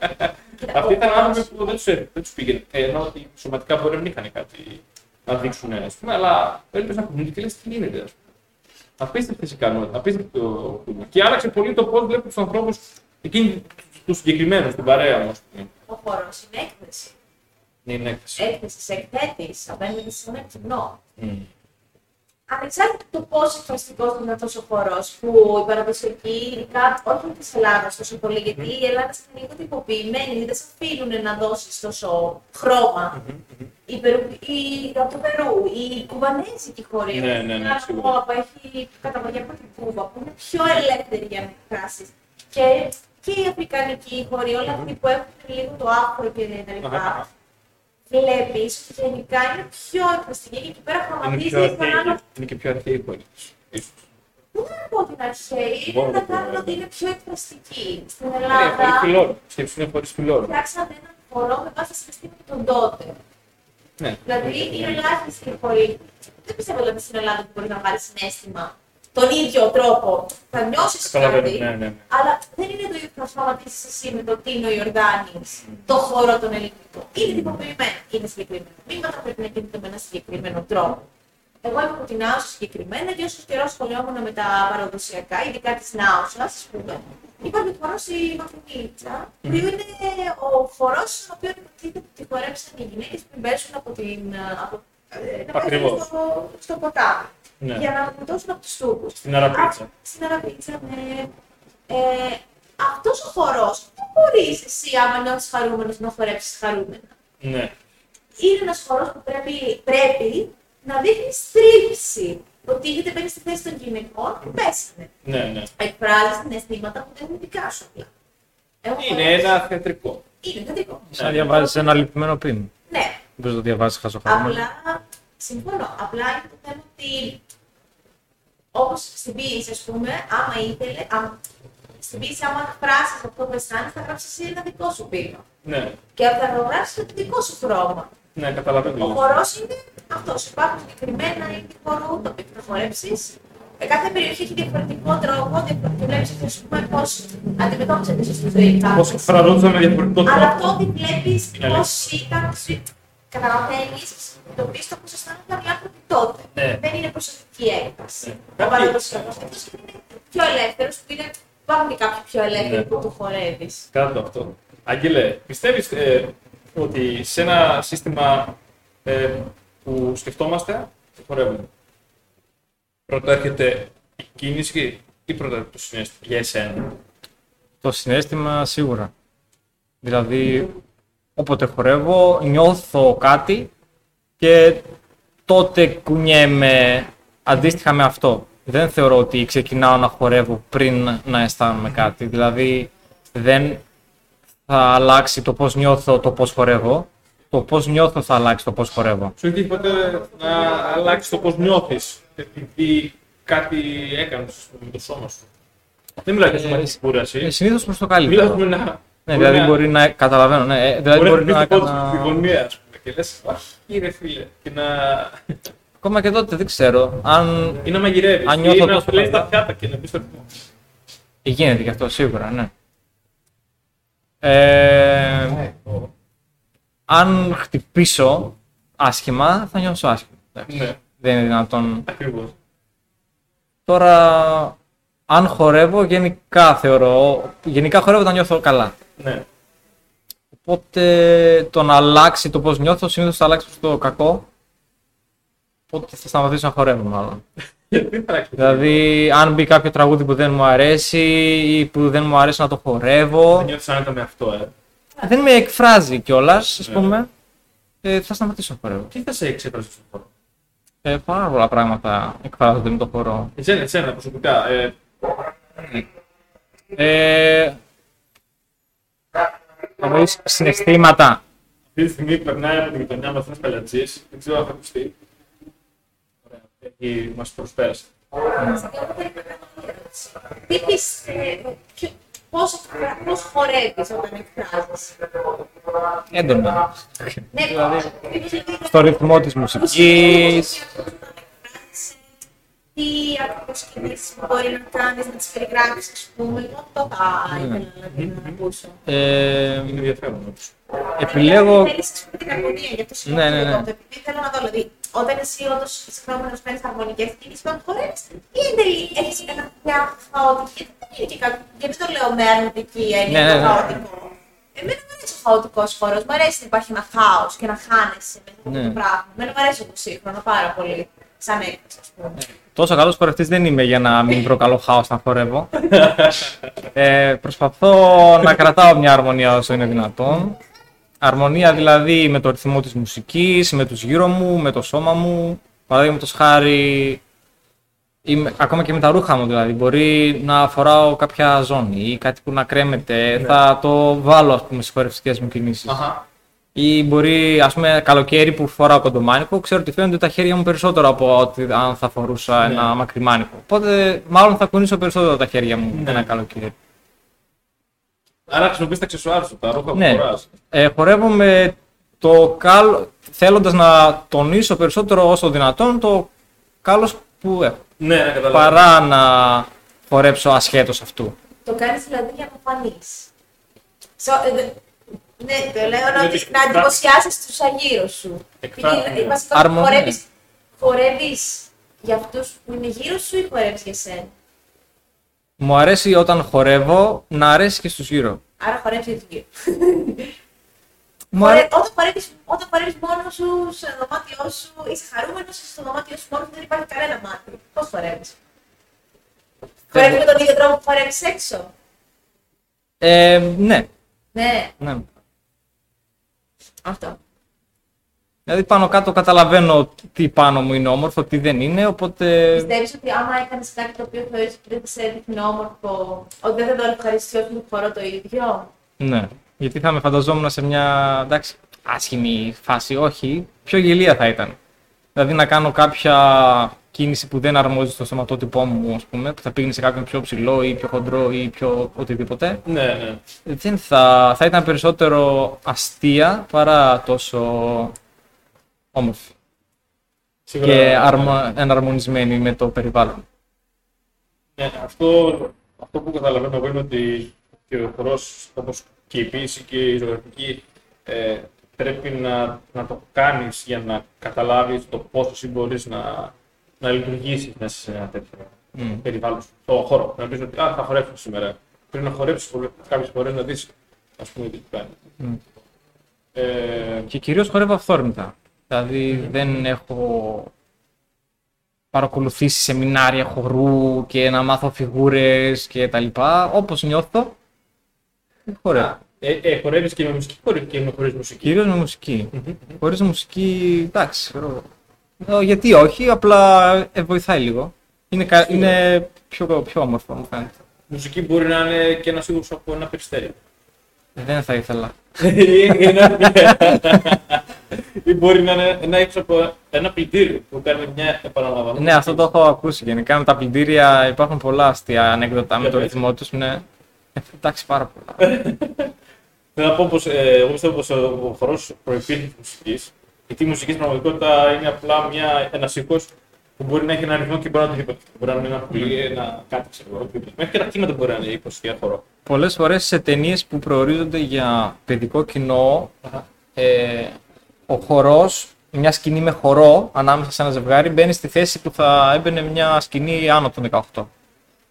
Αυτοί ήταν άνθρωποι που δεν τους δεν τους πήγαινε. Ε, Ενώ ότι σωματικά μπορεί να μην είχαν κάτι να δείξουν, ας πούμε, αλλά έλειπε να κουνούνται και λες τι γίνεται, ας πούμε. Απίστευτες ικανότητες, απίστευτο κούμπο. Και άλλαξε πολύ το πώς βλέπω τους ανθρώπους εκείνοι τους συγκεκριμένους, στην παρέα μου, ας πούμε.
ο χώρος είναι έκθεση.
Είναι έκθεση.
Έκθεσης, εκθέτης, απέναντι σε ένα κοινό.
Μμ.
Ανεξάρτητα το πόσο εκφραστικός είναι αυτός ο χώρος, που η παραδοσιακή, ειδικά όχι της Ελλάδας τόσο πολύ, γιατί η Ελλάδα είναι λίγο τυποποιημένη, δεν σε αφήνουν να δώσεις τόσο χρώμα. Η Περου, η, από το Περού, η κουβανέζικη χωρί.
Ναι, ναι, ναι, σίγουρα.
που έχει καταβαγιά από την Κούβα, που είναι πιο ελεύθερη για να εκφράσει. Και, και η αφρικανική χωρί, όλα αυτοί που έχουν λίγο το άφρο και τα λοιπά.
Αχα.
Βλέπεις ότι γενικά είναι πιο εκφραστική και εκεί πέρα
Είναι
χρωματίζει
πιο
τον άλλο
αρχαίοι- είναι και πιο αρχαίοι οι χώροι. ίσως.
δεν θα πω την αρχαίη, είναι
Μόνο
να
το
κάνουν
πω.
ότι είναι πιο εκφραστική. Στην
Είναι χωρίς
Ελλάδα
φιλόρου. Σκέψου είναι χωρίς φιλόρου.
φτιάξαμε έναν χορό με βάση τα συναισθήματα των τότε.
Ναι.
Δηλαδή είναι ελάχιστοι οι χωροί. Δεν πιστεύω δηλαδή στην Ελλάδα που μπορεί να βάλει συνέστημα τον ίδιο τρόπο. Θα νιώσεις
Καταλαβαίνω,
κάτι,
ναι, ναι.
αλλά δεν είναι το ίδιο που θα σταματήσεις εσύ με το Τίνο Ιορδάνη, το χώρο των ελληνικών. Είναι τυποποιημένο, είναι συγκεκριμένο. Μήματα πρέπει να γίνεται με ένα συγκεκριμένο τρόπο. Εγώ είμαι από την Άουσα συγκεκριμένα και όσο καιρό σχολιόμουν με τα παραδοσιακά, ειδικά της Νάουσα, ας πούμε, υπάρχει ο χορό η Μαθηνίτσα, που είναι ο χορός στον οποίο υποτίθεται ότι τη χορέψαν οι γυναίκες πριν πέσουν από την. Από, ε, να
Ακριβώς.
πέσουν στο, στο ποτάμι.
Ναι.
Για να γλιτώσουν από τους τούρκους.
Στην Αραπίτσα.
Στην Αραπίτσα, ναι. Ε, αυτός ο χορός δεν μπορείς εσύ, άμα νιώθεις χαρούμενος, να χορέψεις χαρούμενα;
Ναι.
είναι ένας χώρο που πρέπει, πρέπει να δείχνεις στρίψη. Ότι είτε μπαίνει στη θέση των γυναικών και πέσανε.
Ναι, ναι.
Εκφράζεις συναισθήματα που δεν είναι δικά σου απλά. Έχω
Είναι
χορέψει.
ένα θεατρικό.
Είναι θετικό.
Σαν να διαβάζεις ένα λυπημένο πριν.
Ναι,
Δεν το διαβάζει χαζοχαρούμενο.
απλά συμφωνώ. Απλά είναι το θέμα ότι όπως στην ποίηση, ας πούμε, άμα ήθελε, άμα, στην ποίηση, άμα εκφράσει αυτό που αισθάνεσαι, θα γράψεις εσύ ένα δικό σου ποίημα.
Ναι.
Και θα το γράψεις με το δικό σου χρώμα.
Ναι, καταλαβαίνω.
Ο χορός είναι αυτός. Υπάρχουν συγκεκριμένα είδη χορού τα οποία θα χορέψει. Ε, κάθε περιοχή έχει διαφορετικό τρόπο, διαφορετικό βλέπει ας πούμε πώς αντιμετώπιζες τη στη ζωή
Πώ
κάποιος.
εκφραζόντουσαν με διαφορετικό
Αλλά
τρόπο.
αυτό ότι βλέπεις
Είναι
πώς
αλήθεια.
ήταν. Καταλαβαίνει, το πίστο πώ αισθάνονταν οι άνθρωποι τότε.
Ναι.
Δεν είναι προσωπική έκταση.
Ναι.
Ο παραδοσιακός αυτό είναι πιο ελεύθερος, που είναι. Υπάρχουν και κάποιοι πιο ελεύθεροι
Ναι.
που το χορεύεις.
Κάτω αυτό. Αγγέλε, πιστεύεις ε, ότι σε ένα σύστημα ε, που σκεφτόμαστε, και χορεύουμε, πρώτα έρχεται η κίνηση ή πρώτα έρχεται το συνέστημα για εσένα;
Το συνέστημα σίγουρα. Δηλαδή, όποτε χορεύω, νιώθω κάτι και τότε κουνιέμαι αντίστοιχα με αυτό. Δεν θεωρώ ότι ξεκινάω να χορεύω πριν να αισθάνομαι κάτι. Δηλαδή, δεν θα αλλάξει το πώς νιώθω το πώς χορεύω. Το πώς νιώθω θα αλλάξει το πώς χορεύω.
Σου έχει τύχει ποτέ να αλλάξει το πώς νιώθεις επειδή κάτι έκανες με το σώμα σου; Δεν μιλάω για
Ε,
σωματική
Ε,
κούραση.
συνήθως προς το
Μιλάω
καλύτερο.
με να
Ναι, δηλαδή
να-
μπορεί να. Καταλαβαίνω. Ναι, ε, δηλαδή
Μπορεί
μπορεί
να
να
πει
έκανα.
τη γωνία, ας πούμε. Και λες, Αχ, κύριε φίλε. Και να.
Ακόμα και τότε δεν ξέρω. Αν
ή να μαγειρεύεις.
Αν νιώθω
ή να
τόσο
πλέει τα
καλά.
πιάτα και να μπει στο ρυθμό.
γίνεται και αυτό σίγουρα, ναι. Ε, αν χτυπήσω άσχημα, θα νιώσω άσχημα. Εντάξει,
Ναι,
Δεν είναι δυνατόν.
ακριβώς.
Τώρα, αν χορεύω, γενικά θεωρώ. Γενικά χορεύω όταν νιώθω καλά.
Ναι.
Οπότε το να αλλάξει το πώς νιώθω συνήθως θα αλλάξει προς το κακό. Οπότε θα σταματήσω να χορεύω, μάλλον.
Γιατί θα αλλάξει.
Δηλαδή, αν μπει κάποιο τραγούδι που δεν μου αρέσει ή που δεν μου αρέσει να το χορεύω,
Δεν νιώθεις άνετα με αυτό, ε.
δεν με εκφράζει κιόλας, ας
Ναι.
πούμε, ε, θα σταματήσω να χορεύω.
Τι θα σε εξέφρασε στον χώρο;
Ε, πάρα πολλά πράγματα εκφράζονται με το χορό.
Εσένα, εσένα προσωπικά. Ε,
Ε, εννοείς συναισθήματα.
αυτή τη στιγμή περνάει από την γειτονιά μας ένας πελατζή. Δεν ξέρω αν θα ακουστεί. Ωραία. Έχει, μας προσπέρασε.
Τι πιστεύω, ποιο- πώς, πώς χορεύεις όταν εκφράζεις;
Έντονα.
Ναι,
Δηλαδή,
μήπως δηλαδή
Στο ρυθμό της μουσικής.
Τι ακριβώς κινήσεις μπορεί να κάνεις, να τις περιγράψεις, ας πούμε. Εγώ αυτό θα ήθελα δηλαδή, να ακούσω.
Ε,
Είναι ενδιαφέρον όμως.
επιλέγω
Θέλεις, ας πούμε, την αρμονία, γι' αυτό συγγνώμη,
Ναι, ναι, ναι.
λοιπόν, επειδή θέλω να δω, δηλαδή, όταν εσύ όντως είσαι χρόνο παίρνεις αρμονικές κινήσεις, όταν χορεύεις, ή εν τέλει έχεις ένα μια χαοτική, δεν είναι και κάτι, γιατί το λέω με αρνητική έννοια,
Ναι, ναι,
το
ναι.
χαοτικό. Εμένα μου αρέσει ο χαοτικός χώρος. Μου αρέσει να υπάρχει ένα χάος και να χάνεσαι μέσα από αυτό
Ναι.
το πράγμα. Εμένα μου αρέσει το σύγχρονο πάρα πολύ. Σαν έκφραση, ας πούμε.
Τόσο καλός χορευτής δεν είμαι για να μην προκαλώ χάος να χορεύω. ε, προσπαθώ να κρατάω μια αρμονία όσο είναι δυνατόν. Αρμονία δηλαδή με το ρυθμό της μουσικής, με τους γύρω μου, με το σώμα μου. Παραδείγματος χάρη, ή με- ακόμα και με τα ρούχα μου δηλαδή. Μπορεί να φοράω κάποια ζώνη ή κάτι που να κρέμεται. Θα το βάλω ας πούμε στις χορευτικές μου κινήσεις.
Αχα.
Ή μπορεί, ας πούμε, καλοκαίρι που φοράω κοντομάνικο, ξέρω ότι φαίνονται τα χέρια μου περισσότερο από ότι αν θα φορούσα
Ναι.
ένα μακριμάνικο. Οπότε, μάλλον θα κουνήσω περισσότερο τα χέρια μου
Ναι.
ένα καλοκαίρι.
Άρα χρησιμοποιείς τα αξεσουάρς σου, τα ρούχα που
Ναι.
φοράς.
Ε, χορεύω με το κάλο, θέλοντας να τονίσω περισσότερο όσο δυνατόν το κάλο που έχω.
Ναι, να καταλάβω.
Παρά να χορέψω ασχέτως αυτού.
Το κάνεις δηλαδή για να φανείς. Ναι, το λέω να,
Γιατί
να
εκφρά-
εντυπωσιάσεις τους αγύρω σου.
Εκφρά-
Επειδή,
ναι.
βασικά,
Αρμονία.
χορεύεις, χορεύεις για αυτούς που είναι γύρω σου ή χορεύεις για σένα;
Μου αρέσει όταν χορεύω να αρέσει και στους γύρω.
Άρα χορεύεις για τους γύρω.
Μου αρέ-
Χορε- Όταν χορεύεις, όταν χορεύεις μόνος σου, στο δωμάτιό σου, είσαι χαρούμενος, είσαι στο δωμάτιό σου μόνος, δεν υπάρχει κανένα μάτι. Πώς χορεύεις; Χορεύεις με τον ίδιο τρόπο που χορεύεις έξω;
Ε, ναι,
Ναι,
ναι.
Αυτό.
Δηλαδή πάνω κάτω καταλαβαίνω τι πάνω μου είναι όμορφο, τι δεν είναι, οπότε
Πιστεύεις ότι άμα έκανες κάτι το οποίο θεωρείς ότι δεν σε έδειχνε όμορφο, ότι δεν θα το ευχαριστήσω όσο χορό το ίδιο;
ναι. Γιατί θα με φανταζόμουν σε μια εντάξει, άσχημη φάση, όχι, πιο γελία θα ήταν. Δηλαδή να κάνω κάποια κίνηση που δεν αρμόζει στο σωματότυπό μου, ας πούμε, που θα πήγαινε σε κάποιον πιο ψηλό ή πιο χοντρό ή πιο οτιδήποτε.
Ναι, ναι.
Δεν θα, θα ήταν περισσότερο αστεία παρά τόσο όμορφη
Σίγουρα.
και αρμα, εναρμονισμένη με το περιβάλλον.
Ναι, αυτό, αυτό που καταλαβαίνω εγώ είναι ότι και ο χορός, όπως και η ποίηση και η ζωγραφική, ε, πρέπει να, να το κάνεις για να καταλάβεις το πώς εσύ μπορείς να, να λειτουργήσεις μέσα σε ένα τέτοιο
Μμ.
περιβάλλον, στο χώρο. Να πεις ότι α, θα χορέψω σήμερα. Πριν να χορέψεις κάποιες φορές να δεις, ας πούμε, τι κάνει.
Μμ.
Ε,
Και κυρίως χορεύω αυθόρμητα. Δηλαδή δεν έχω παρακολουθήσει σεμινάρια χορού και να μάθω φιγούρες και τα λοιπά. Όπως νιώθω, χορεύω.
ε, ε, χορεύεις και με μουσική χορεύεις και με χωρίς μουσική.
Κυρίως με μουσική.
Μμμ.
Χωρίς μουσική, εντάξει, ξέρω. Ε, Γιατί όχι, απλά ε, βοηθάει λίγο. Είναι, κα- είναι πιο, πιο όμορφο, μου φαίνεται.
Μουσική μπορεί να είναι και ένα είδος από ένα περιστέρι.
Δεν θα ήθελα.
Ή μπορεί να είναι ένα ύψο από ένα πλυντήρι που κάνει μια επαναλαμβανόμενη.
Ναι, αυτό το έχω ακούσει. Γενικά με τα πλυντήρια υπάρχουν πολλά αστεία ανέκδοτα με
Για
το
πες.
ρυθμό τους. Ναι. Ε, Εντάξει, πάρα πολλά.
Θέλω να πω πως, ε, εγώ πιστεύω πως ο χορός προϋπήρχε της μουσικής, γιατί η μουσική στην πραγματικότητα είναι απλά μια, ένας ήχος που μπορεί να έχει ένα ρυθμό και μπορεί να είναι οτιδήποτε. Μπορεί να είναι ένα πουλί, ένα κάτι ξέρω εγώ. οτιδήποτε. Μέχρι και τα κύματα μπορεί να είναι ήχος για χορό.
Πολλές φορές σε ταινίες που προορίζονται για παιδικό κοινό, ε, ο χορός, μια σκηνή με χορό ανάμεσα σε ένα ζευγάρι, μπαίνει στη θέση που θα έμπαινε μια σκηνή άνω των 18.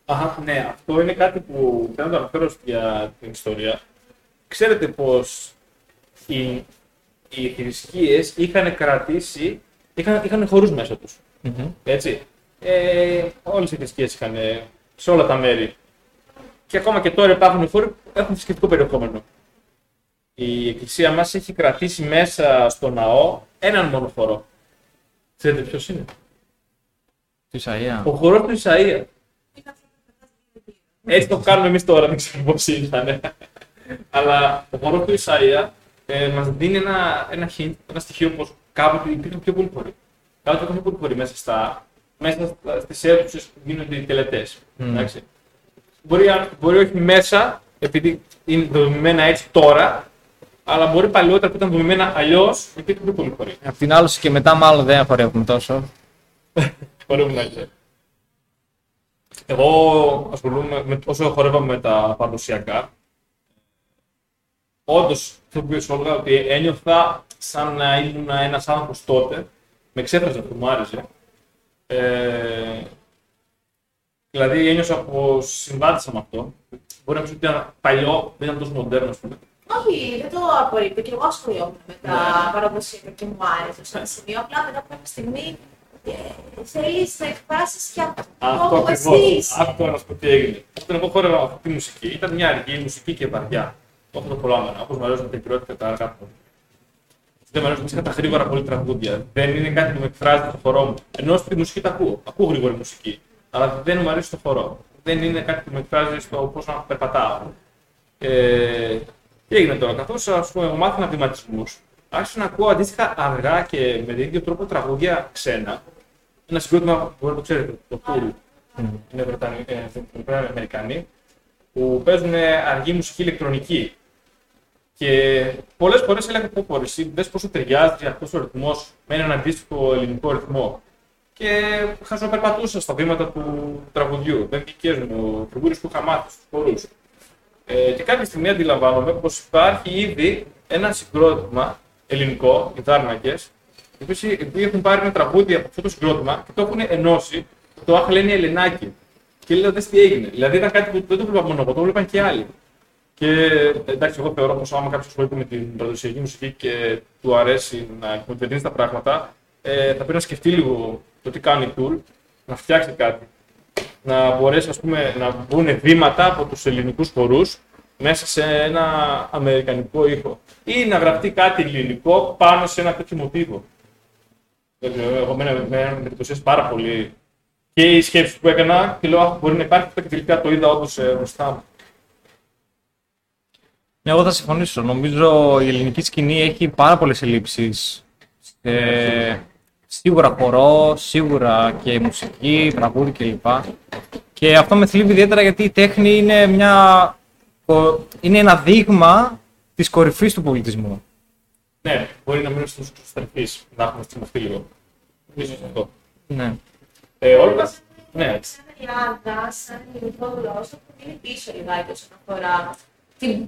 Αχα, ναι, αυτό είναι κάτι που θέλω να το αναφέρω για την ιστορία. Ξέρετε πως οι, οι θρησκείες είχαν κρατήσει, είχαν, είχαν χορούς μέσα τους. Έτσι. Ε, όλες οι θρησκείες είχαν ε, σε όλα τα μέρη. Και ακόμα και τώρα υπάρχουν χώροι που έχουν θρησκευτικό περιεχόμενο. Η εκκλησία μας έχει κρατήσει μέσα στο ναό έναν μόνο χορό. Ξέρετε ποιος είναι;
Του Ισαία.
Ο χορός του Ισαΐα. Έτσι το κάνουμε εμείς τώρα, δεν ξέρω πώς ήταν. Αλλά ο χώρο του Ισαΐα ε, μας δίνει ένα, ένα, hint, ένα στοιχείο πως κάποτε υπήρχαν πιο πολλοί χώροι. Κάποτε υπήρχαν πιο πολλοί χώροι μέσα, στα, μέσα στις αίθουσες που γίνονται οι τελετές. Μπορεί, αν- μπορεί όχι μέσα, επειδή είναι δομημένα έτσι τώρα, αλλά μπορεί παλιότερα που ήταν δομημένα αλλιώς, υπήρχαν πιο πολλοί χώροι.
Απ' την άλλη και μετά, μάλλον δεν χορεύουμε τόσο.
Χορεύουν αλλιώς. Εγώ ασχολούμαι, με, όσο χορεύαμε με τα παραδοσιακά, όντως αυτό που σου έλεγα ότι ένιωθα σαν να ήμουν ένας άνθρωπος τότε, με ξέφραζε αυτό, μου άρεσε. Ε, δηλαδή ένιωσα πω συμβάτησα με αυτό. Μπορεί να πεις ότι ήταν παλιό, δεν ήταν τόσο μοντέρνο, ας πούμε.
Όχι, δεν το απορρίπτω. Και εγώ ασχολιόμουν με τα
Ναι.
παραδοσιακά και μου άρεσε σε ένα σημείο. Απλά μετά από κάποια στιγμή ε, θέλεις να εκφράσεις και αυτό
Αυτό
που
ακριβώς.
εσύ είσαι.
Αυτό να σου πω τι έγινε. Όταν εγώ χόρευα αυτή τη μουσική, ήταν μια αργή μουσική και βαριά. Αυτό το προλάβαινα. Όπως μου αρέσουν τα υπηρώτηκα τα αργά του. Δεν μου αρέσουν φυσικά τα γρήγορα πολύ τραγούδια. Δεν είναι κάτι που με εκφράζει το χορό μου. Ενώ στη μουσική τα ακούω. Ακούω γρήγορη μουσική. Αλλά δεν μου αρέσει το χορό. Δεν είναι κάτι που με εκφράζει στο πώ να περπατάω. Ε, τι έγινε τώρα, καθώς ας πούμε, εγώ μάθαινα βηματισμού, άρχισα να ακούω αντίστοιχα αργά και με τον ίδιο τρόπο τραγούδια ξένα. Ένα συγκρότημα που μπορεί να το ξέρετε, το Tool. Είναι Βρετανοί, ε, Βρετανοί Αμερικανοί, που παίζουν αργή μουσική ηλεκτρονική. Και πολλές φορές έλεγα πω πω εσύ δες πόσο ταιριάζει αυτός ο ρυθμός με έναν αντίστοιχο ελληνικό ρυθμό. Και χαζοπερπατούσα στα βήματα του τραγουδιού. Δεν δικαιάζουν φιγούρε που είχα μάθει στους χορού. Ε, και κάποια στιγμή αντιλαμβάνομαι πως υπάρχει ήδη ένα συγκρότημα ελληνικό, οι Δάρνακες, οι οποίοι οι οποίοι έχουν πάρει ένα τραγούδι από αυτό το συγκρότημα και το έχουν ενώσει. Το άχ λένε Ελενάκι. Και λέω δες τι έγινε. Δηλαδή ήταν κάτι που δεν το βλέπα μόνο εγώ, το βλέπαν και άλλοι. Και εντάξει, εγώ θεωρώ πως άμα κάποιος ασχολείται με την παραδοσιακή μουσική και του αρέσει να εκμεταλλευτεί τα πράγματα, ε, θα πρέπει να σκεφτεί λίγο το τι κάνει η Tool, να φτιάξει κάτι. Να μπορέσει ας πούμε, να μπουν βήματα από τους ελληνικούς χορούς μέσα σε ένα αμερικανικό ήχο. Ή να γραφτεί κάτι ελληνικό πάνω σε ένα τέτοιο μοτίβο. Δεν ξέρω, εγώ μένα με με εντυπωσίασε πάρα πολύ και η σκέψη που έκανα και λέω, «Αχ, μπορεί να υπάρχει και τελικά το είδα όντως μπροστά μου.
Ναι, εγώ θα συμφωνήσω. Νομίζω η ελληνική σκηνή έχει πάρα πολλές ελλείψεις. Ε, σίγουρα χορό, σίγουρα και μουσική, τραγούδι κλπ. Και αυτό με θλίβει ιδιαίτερα γιατί η τέχνη είναι, μια, ο- είναι ένα δείγμα της κορυφής του πολιτισμού.
Ναι, μπορεί να μείνει στους εξωστρεφεί, να έχουμε στιμωθεί λίγο. Ίσως αυτό.
Ναι.
Ε, όλα. Ναι,
Σαν Ελλάδα, σαν ελληνικό γλώσσα, που είναι πίσω λιγάκι όσον αφορά την.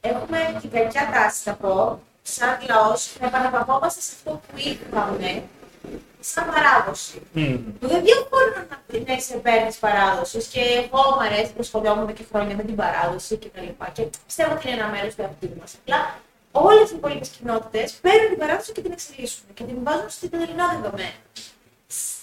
Έχουμε την κακιά τάση, θα πω, σαν λαός, να επαναπαυόμαστε σε αυτό που είχαμε σαν παράδοση.
Μμμ.
Που δεν διαφωνώ να είναι σε υπέρ τη παράδοσης και εγώ μου αρέσει που ασχολιόμουν και χρόνια με την παράδοση κτλ. Και, και πιστεύω ότι είναι ένα μέρος του εαυτού μας. Απλά όλες οι υπόλοιπε κοινότητες παίρνουν την παράδοση και την εξελίσσουν και την βάζουν στην ελληνικά δεδομένα.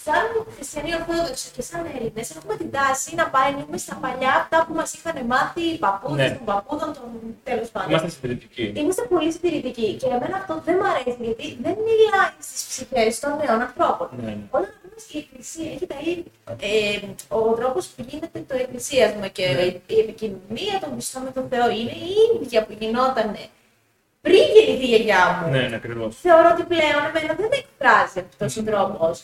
Σαν χριστιανοί Ορθόδοξοι και σαν Έλληνες, έχουμε την τάση να πάμε στα παλιά αυτά που μας είχαν μάθει οι παππούδες
Ναι.
των παππούδων των τέλος πάντων.
Είμαστε συντηρητικοί.
Είμαστε πολύ συντηρητικοί και εμένα αυτό δεν μου αρέσει γιατί δεν μιλάει στις ψυχές των νέων ανθρώπων.
Ναι, ναι.
Όταν πούμε η Εκκλησία έχει τα ίδια. Ε, ο τρόπος που γίνεται το εκκλησίασμα και
Ναι.
η επικοινωνία των πιστών με τον Θεό είναι η ίδια που γινόταν πριν γεννηθεί η γιαγιά μου.
Ναι, ναι, ακριβώς.
Θεωρώ ότι πλέον εμένα δεν με εκφράζει αυτός ο τρόπος.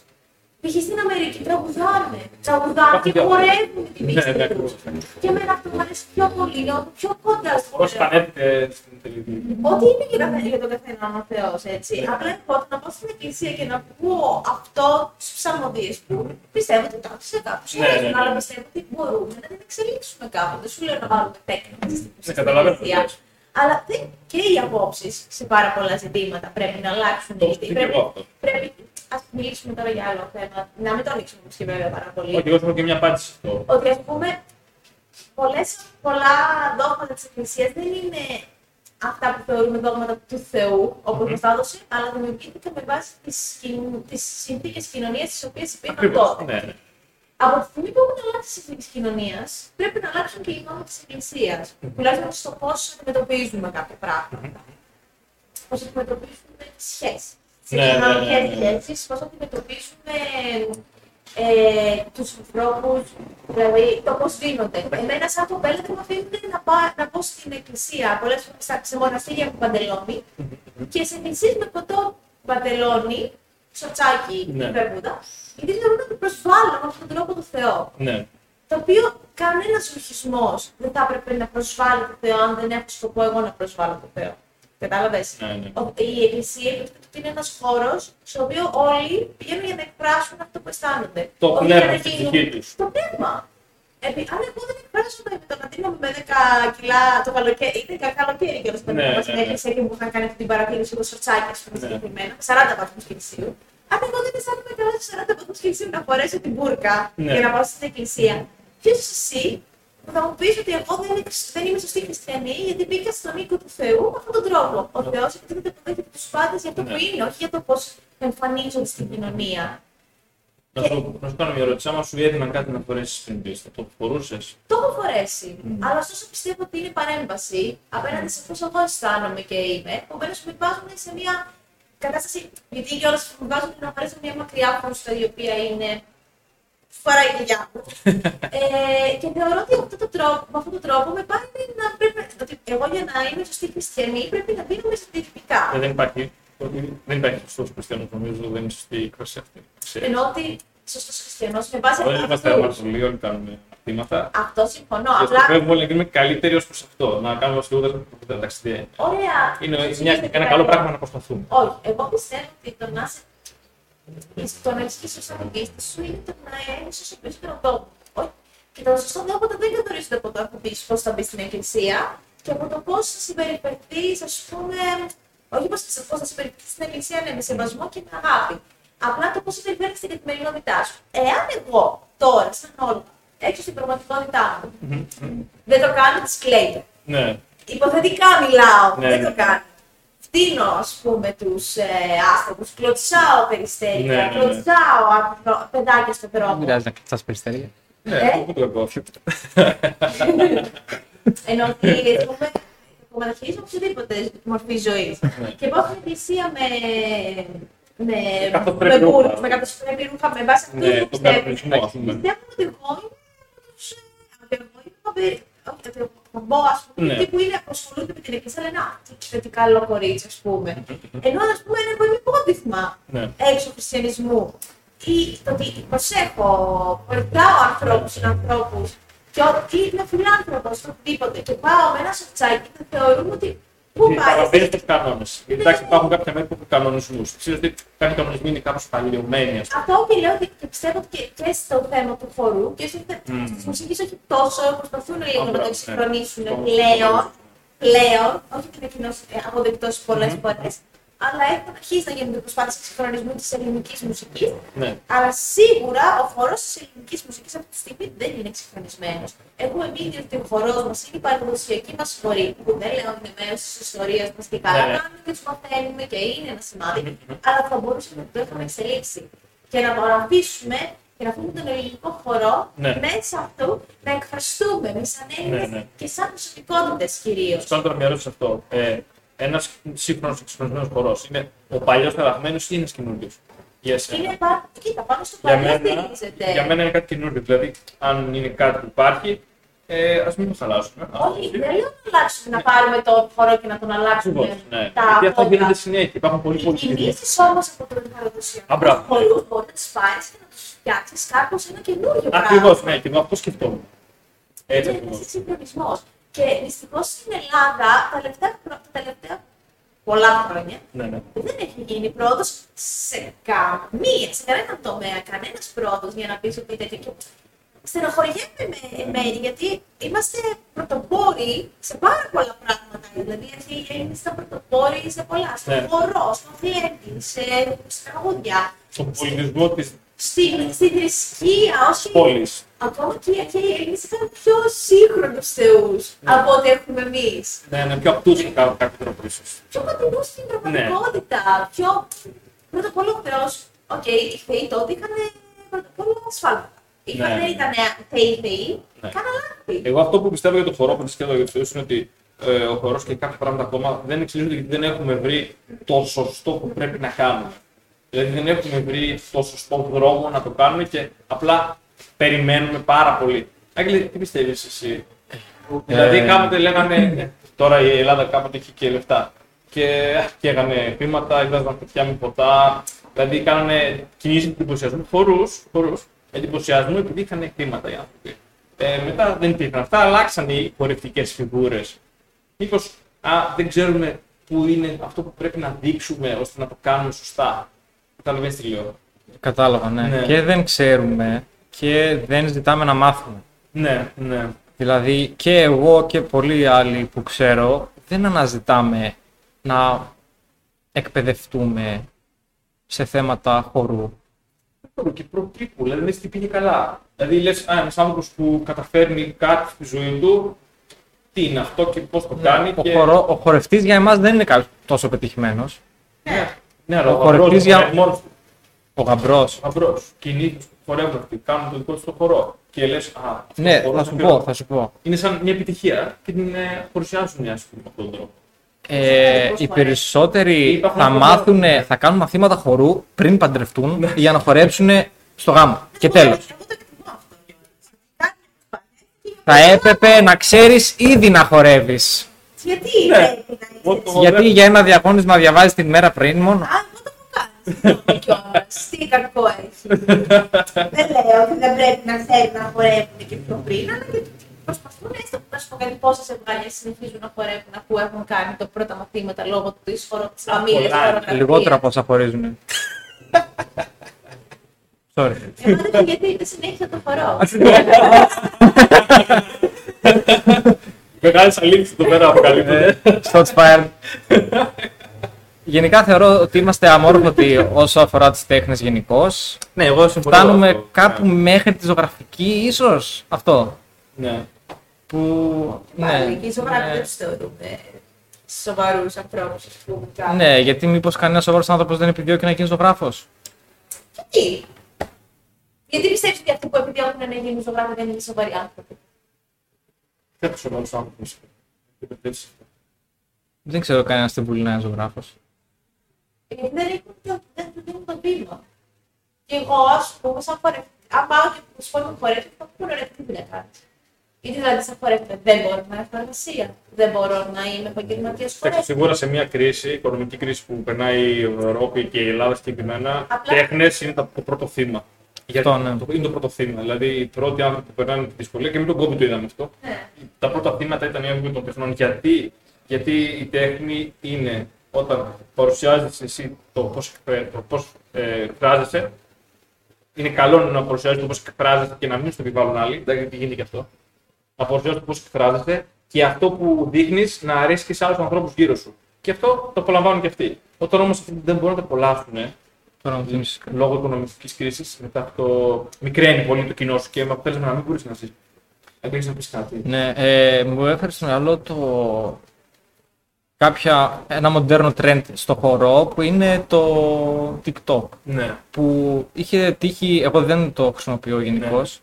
Π.χ. στην Αμερική τραγουδάνε. Τραγουδάνε και
Υπάρχουν
χορεύουν την
Ναι,
πίστη
ναι,
του.
ακριβώς.
Και εμένα αυτό μου αρέσει πιο πολύ, νιώθω πιο κοντά στο
Πώς
Θεό.
φανέται στην τελική.
Ό,τι είναι για, καθένα, για τον καθένα ο Θεός, έτσι. Απλά εγώ να πάω στην εκκλησία και να ακούω αυτό του ψαλμοδίε που πιστεύω ότι το άκουσα κάπου.
Ναι, ναι, ναι.
Αλλά πιστεύω ότι μπορούμε να την εξελίξουμε κάπου. Δεν σου λέω να βάλουμε τέκνα στην
Ναι, καταλαβαίνω τι
εκκλησία.
Λες.
Αλλά δεν και οι απόψεις σε πάρα πολλά ζητήματα πρέπει να αλλάξουν.
Το
γιατί
σκέφτομαι
πρέπει,
εγώ αυτό.
πρέπει ας μιλήσουμε τώρα για άλλο θέμα. Να μην το ανοίξουμε όμως και βέβαια πάρα πολύ.
Όχι, εγώ έχω και μια απάντηση σε αυτό.
Ότι ας πούμε πολλές, πολλά δόγματα της Εκκλησίας δεν είναι αυτά που θεωρούμε δόγματα του Θεού, όπως μας τα έδωσε, αλλά δημιουργήθηκαν με βάση τις, κοιν- τις συνθήκες κοινωνίας τις οποίες υπήρχαν
Ακριβώς.
τότε.
Ναι, ναι.
Από τη στιγμή που έχουν αλλάξει οι συνθήκες κοινωνίας, πρέπει να αλλάξουν και οι νόμοι της Εκκλησίας. Τουλάχιστον στο πώς αντιμετωπίζουμε κάποια πράγματα. Πώς αντιμετωπίζουμε τις σχέσεις. Σε
Ναι, ναι, ναι,
κοινωνικές
ναι.
σχέσεις, πώς αντιμετωπίζουμε ε, τους ανθρώπους, δηλαδή το πώς δίνονται. Εμένα σαν κοπέλα δεν με αφήνουν να, πά, να πάω στην εκκλησία, πολλές φορές στα- σε μοναστήρια με παντελόνι και σε εκκλησίες με κοντό παντελόνι, σοτσάκι
Ναι.
ή βερμούδα, γιατί θεωρούν ότι προσβάλλουν με αυτόν τον τρόπο το Θεό.
ναι.
Το οποίο κανένας ορχισμό δεν θα έπρεπε να προσβάλλει το Θεό αν δεν έχω σκοπό εγώ να προσβάλλω το Θεό. Κατάλαβες;
Ναι, ναι.
Η εκκλησία υποτίθεται ότι είναι ένας χώρος στο οποίο όλοι πηγαίνουν για να εκφράσουν αυτό που αισθάνονται.
Το
Όχι
πνεύμα
για να
στη
γίνουν-
ψυχή τους.
Το πνεύμα. Επί, αν εγώ δεν εκφράζομαι με το να δίνω με 10 κιλά το καλοκαίρι, ήταν κα- καλοκαίρι και όταν
Ναι,
ναι,
ναι,
στην
ναι.
εκκλησία και μου είχαν κάνει αυτή την παρατήρηση το σορτσάκι, α πούμε,
Ναι.
συγκεκριμένα, 40 βαθμούς Κελσίου. Αν εγώ δεν αισθάνομαι καλά στου 40 βαθμούς Κελσίου να φορέσω την μπουρκα
Ναι.
για να πάω στην εκκλησία, ποιος είσαι εσύ που θα μου πεις ότι εγώ δεν, είμαι- δεν είμαι σωστή χριστιανή γιατί μπήκα στον οίκο του Θεού με αυτόν τον τρόπο. Ο Θεός επιτρέπεται να αποδέχεται τους πάντες για αυτό που
Ναι.
είναι, όχι για το πώς εμφανίζονται στην κοινωνία.
Να σου, να σου κάνω μια ερώτηση. Άμα σου έδιναν κάτι να φορέσεις πριν πει, θα το φορούσες;
Το έχω φορέσει. Αλλά ωστόσο πιστεύω ότι είναι παρέμβαση απέναντι σε πώ εγώ αισθάνομαι και είμαι. Επομένως με βάζουν σε μια κατάσταση. Γιατί και όλα με βάζουν να φορέσω μια μακριά φούστα η οποία είναι. Φοράει η γιαγιά μου. ε, και θεωρώ ότι αυτό το τρόπο, με αυτόν τον τρόπο με πάει να πρέπει. Ότι εγώ για να είμαι σωστή χριστιανή πρέπει να δίνω μέσα στερετικά.
Ε, δεν υπάρχει. Ότι Δεν υπάρχει σωστό χριστιανός, νομίζω δεν είναι σωστή η έκφραση αυτή. Ξέρεις.
Ενώ ότι σωστό χριστιανό με βάση
Όλοι είμαστε
αυτού.
αμαρτωλοί, όλοι κάνουμε μαθήματα.
Αυτό συμφωνώ.
Και
Απλά.
σκοπεύουμε όλοι να γίνουμε καλύτεροι ως προς αυτό. Να κάνουμε ω Θεού τα ταξίδια.
Ωραία.
Είναι
Δεν
μια,
γίνεται
ένα
κάτι;
καλό πράγμα να προσπαθούμε.
Όχι, εγώ πιστεύω ότι το να είσαι. Το να ισχύει ως αναγκίστη σου είναι το να ένιωσες ο περισσότερο δόγμα. Όχι. Και τα σωστά δόγματα δεν καθορίζονται από το να πει πώς θα μπεις στην εκκλησία και από το πώς θα συμπεριφερθείς, ας πούμε. Όχι πώ θα συμπεριφερθεί στην εκκλησία, ναι, με σεβασμό και με αγάπη. Απλά το πώς συμπεριφέρει στην καθημερινότητά σου. Εάν εγώ τώρα, σαν όλα, έξω στην πραγματικότητά μου, δεν το κάνω, τη κλαίτε.
Ναι,
Υποθετικά μιλάω,
Ναι,
δεν
ναι.
το κάνω. Φτύνω, ας πούμε, τους ε, άστροπους, κλωτσάω περιστέρια,
Ναι, ναι, ναι.
κλωτσάω άπλο- παιδάκια στον
Δεν
δρόμο.
πειράζει να κλειστά περιστέρια.
ναι,
Ε;
αυτό που το εγώ.
Ενώ ότι, ας πούμε, κομματαχειρίζω οποιοδήποτε μορφή ζωής.
Ναι.
και πάω στην εκκλησία με... Με,
καθοσπρέπει
με,
ρούχα.
μπούρ- με καθοσπρέπει ρούχα, με βάση αυτούς
Ναι,
που
τον
πιστεύουν.
κανονισμό, ας πούμε.
Πιστεύουν ότι εγώ είμαι από τους... ε, ότι εγώ είμαι από περι- όχι, ότι ο Μπό, ας πούμε,
Ναι.
αυτοί που είναι, ασχολούνται με την εκκλησία, λένε «Α, τι- τι καλό κορίτσι, ας πούμε». Ενώ, ας πούμε, εγώ είμαι υπόδειγμα
Ναι.
έξω του χριστιανισμού. Ή το ότι προσέχω, βοηθάω ανθρώπους, συνανθρώπου, και ότι είμαι φιλάνθρωπο, οτιδήποτε. Και πάω με ένα σοφτσάκι και θεωρούμε ότι. Πού πάει,
Παραβαίνει τους κανόνες. Γιατί εντάξει, υπάρχουν κάποια μέρη που έχουν κανονισμούς. Ξέρω ότι κάποιοι κανονισμοί είναι κάπως παλιωμένοι, ας
Αυτό και λέω ότι και πιστεύω ότι και, και στο θέμα του χορού και στο
Μμμ.
τη μουσική όχι τόσο, προσπαθούν λίγο να το
ναι.
εξυγχρονίσουν
Το-
πλέον. Πλέον, όχι ότι είναι κοινό αποδεκτός πολλές
Μμμ.
φορές, αλλά έχουν αρχίσει να γίνονται προσπάθειες εξυγχρονισμού της ελληνικής μουσικής.
Ναι.
Αλλά σίγουρα ο χορό της ελληνικής μουσικής αυτή τη στιγμή δεν είναι εξυγχρονισμένος. Έχουμε μείνει ότι ο χορός μας είναι η παραδοσιακή μας χορή, που δεν λέω ότι είναι μέρος της ιστορίας μας και καλά
Ναι, ναι.
κάνουμε και τους μαθαίνουμε και είναι ένα σημάδι, αλλά θα μπορούσαμε να το έχουμε εξελίξει και να το αφήσουμε και να αφήσουμε τον ελληνικό χορό
Ναι.
μέσα αυτού να εκφραστούμε με σαν Έλληνες
Ναι, ναι.
και σαν προσωπικότητε κυρίως.
Σου κάνω τώρα μια ερώτηση σε αυτό. Ε, ένα σύγχρονο εξυγχρονισμένο χορό είναι ο παλιό ταραγμένο ή ένα καινούριο. Για εσένα.
Είναι πα... Κοίτα, πάνω στο
Για
παλιό
μένα,
στηρίζεται.
για μένα είναι κάτι καινούριο. Δηλαδή, αν είναι κάτι που υπάρχει, Ε, Α μην το χαλάσουμε.
Όχι, δεν λέω να αλλάξουμε, να πάρουμε το χώρο και να τον αλλάξουμε.
Ακριβώς, ναι.
τα
Γιατί αυτό
πόδια.
γίνεται συνέχεια. Υπάρχουν πολύ
Οι
πολλοί
κινήσει όμω από τον παραδοσιακό
Α, μπράβο.
χορού μπορεί να τι πάρει και να του φτιάξει κάπω ένα καινούριο πράγμα.
Ακριβώ, ναι, και εγώ αυτό σκεφτόμουν. Έτσι
Είναι
ακριβώ.
ένας συγχρονισμό. Και δυστυχώς στην Ελλάδα τα τελευταία, χρο- τα τελευταία πολλά χρόνια
Ναι, ναι.
δεν έχει γίνει πρόοδος σε καμία, σε κανέναν τομέα, κανένας πρόοδος για να πεις ότι τέτοιο. Και στενοχωριέμαι με μέρη γιατί είμαστε πρωτοπόροι σε πάρα πολλά πράγματα. Δηλαδή, οι Έλληνες ήταν πρωτοπόροι σε πολλά. Στο
Ναι.
χορό, στο φλέτη, σε, σε τραγούδια,
Στον πολιτισμό της
στην, στην θρησκεία, όχι.
πόλης.
Ακόμα και οι αρχαίοι Έλληνες είχαν πιο σύγχρονους θεούς από ό,τι έχουμε εμείς.
Ναι, ναι, πιο απτούς κατά κάποιο τρόπο ίσως.
Πιο κοντινούς στην πραγματικότητα. Πιο. Πρώτα απ' όλα ο Θεός, οκ, οι θεοί τότε είχαν πρώτα απ' όλα ασφάλματα. Είχαν,
Ναι.
δεν ήταν θεοί θεοί,
Ναι.
κάναν λάθη.
Εγώ αυτό που πιστεύω για το χορό, που πιστεύω για τους Θεούς, είναι ότι ε, ο χορός και κάποια πράγματα ακόμα δεν εξελίσσονται γιατί δεν έχουμε βρει το σωστό που πρέπει να κάνουμε. Δηλαδή δεν έχουμε βρει το σωστό δρόμο να το κάνουμε και απλά περιμένουμε πάρα πολύ. Άγγελε, τι πιστεύεις εσύ; δηλαδή
Ε,
κάποτε λέγανε, «Ε, τώρα η Ελλάδα κάποτε έχει και λεφτά. Και καίγανε χρήματα, είδαζαν παιδιά με ποτά. Δηλαδή κάνανε κινήσεις εντυπωσιασμού, χορούς, χορούς, εντυπωσιασμού επειδή είχαν χρήματα οι άνθρωποι. Ε, μετά δεν υπήρχαν αυτά, αλλάξαν οι χορευτικές φιγούρες. Μήπως δεν ξέρουμε πού είναι αυτό που πρέπει να δείξουμε ώστε να το κάνουμε σωστά. Καταλαβαίνεις τι λέω.
Κατάλαβα, ναι.
Ναι.
Και δεν ξέρουμε και δεν ζητάμε να μάθουμε.
Ναι, ναι.
Δηλαδή και εγώ και πολλοί άλλοι που ξέρω δεν αναζητάμε να εκπαιδευτούμε σε θέματα χορού.
Και προτύπου, δηλαδή λες τι πήγε καλά. Δηλαδή λες, Α, ένας άνθρωπος που καταφέρνει κάτι στη ζωή του, τι είναι αυτό και πώς το κάνει.
Ο,
και...
χορό, ο χορευτής για εμάς δεν είναι κάποιος τόσο πετυχημένος.
Ναι, ναι, αλλά
Ο
ο
χορευτής
χορευτής
για-
για... μόνος του.
Ο γαμπρός.
Γαμπρός. Κινείται που χορεύουν αυτοί, κάνουν το δικό του το χορό. Και λες, Α, αυτό
Ναι,
μπορώ
θα
να
σου
κάνω.
πω, θα σου πω.
Είναι σαν μια επιτυχία και την ε, παρουσιάζουν οι άσχημοι με αυτόν τον τρόπο.
Ε, οι περισσότεροι
Υπάρχουν
θα
ακόμα-
μάθουν, θα κάνουν μαθήματα χορού πριν παντρευτούν για να χορέψουν στο γάμο. Και τέλος.
Εγώ το εκτιμώ αυτό κιόλας. Κάτι που
Θα έπρεπε να ξέρεις ήδη να χορεύεις.
Γιατί
Ναι.
πρέπει να
Εγώ
είναι.
το-
Γιατί για ένα διαγώνισμα διαβάζεις την μέρα πριν μόνο;
Α, εγώ το έχω κάνει. Συγγνώμη κιόλας. Τι κακό έχει. Δεν λέω ότι δεν πρέπει να θέλουν να χορεύουν και πιο πριν, αλλά γιατί προσπαθούν έστω να σου πω κάτι πόσε ζευγάρια συνεχίζουν να χορεύουν αφού έχουν κάνει το πρώτα μαθήματα λόγω τη χώρο τη φαμίλια.
πολλά.
Λιγότερα από όσα χωρίζουν. Sorry.
Εγώ δεν ξέρω γιατί δεν συνέχισα το χορό.
Μεγάλες αλήθειες εδώ πέρα αποκαλύπτονται.
Shots fired. Γενικά θεωρώ ότι είμαστε αμόρφωτοι όσο αφορά τις τέχνες γενικώς.
ναι, εγώ συμφωνώ.
Φτάνουμε
αυτό.
κάπου μέχρι τη ζωγραφική ίσως. Αυτό.
Ναι.
Που...
Πάλι
Ναι,
και οι ζωγράφοι δεν τους θεωρούμε σοβαρούς ανθρώπους, ας πούμε. κάπου.
ναι, γιατί μήπως κανένας σοβαρός άνθρωπος δεν επιδιώκει να γίνει ζωγράφος;
Γιατί. Γιατί πιστεύεις ότι αυτοί που επιδιώκουν να γίνουν ζωγράφοι δεν είναι σοβαροί άνθρωποι;
Κάποιο σοβαρό άνθρωπος;
Δεν ξέρω κανένας στην Βουλή να είναι ζωγράφος.
Γιατί δεν έχουν το, δεν του δίνουν το βήμα. Και εγώ, α πούμε, σαν χορευτή, αν πάω και του πω να χορεύει, θα πω ρε, τι δουλειά κάνεις. Γιατί δηλαδή, σαν χορευτή, δεν μπορώ να έχω εργασία. Δεν μπορώ να είμαι επαγγελματίας
Εντάξει,
χορευτή.
σίγουρα σε μια κρίση, οικονομική κρίση που περνάει η Ευρώπη και η Ελλάδα συγκεκριμένα,
Απλά-
τέχνες είναι τα- το πρώτο θύμα. Γιατί
Αυτό, ναι.
το- είναι το πρώτο θύμα. Δηλαδή, οι πρώτοι άνθρωποι που περνάνε τη δυσκολία και με τον κόμπι το είδαμε αυτό.
Ναι.
Τα πρώτα θύματα ήταν οι άνθρωποι των τεχνών. Γιατί, γιατί η τέχνη είναι όταν παρουσιάζεις εσύ το πώς το πώς, ε, εκφράζεσαι. Είναι καλό να παρουσιάζεις το πώς εκφράζεσαι και να μην στο επιβάλλουν άλλοι. Εντάξει, γιατί γίνεται και αυτό. Να παρουσιάζεις το πώς εκφράζεσαι και αυτό που δείχνεις να αρέσει και σε άλλους ανθρώπους γύρω σου. Και αυτό το απολαμβάνουν και αυτοί. Όταν όμως δεν μπορούν να το απολαύσουν
Τώρα μου θυμίσεις.
λόγω οικονομικής κρίσης, μετά αυτό μικραίνει πολύ το κοινό σου και με αποτέλεσμα να μην μπορείς να ζεις. Αν έχει να πεις κάτι.
Ναι, ε, μου έφερε στο μυαλό το κάποια, ένα μοντέρνο trend στο χορό που είναι το TikTok.
Ναι.
Που είχε τύχει, εγώ δεν το χρησιμοποιώ γενικώς.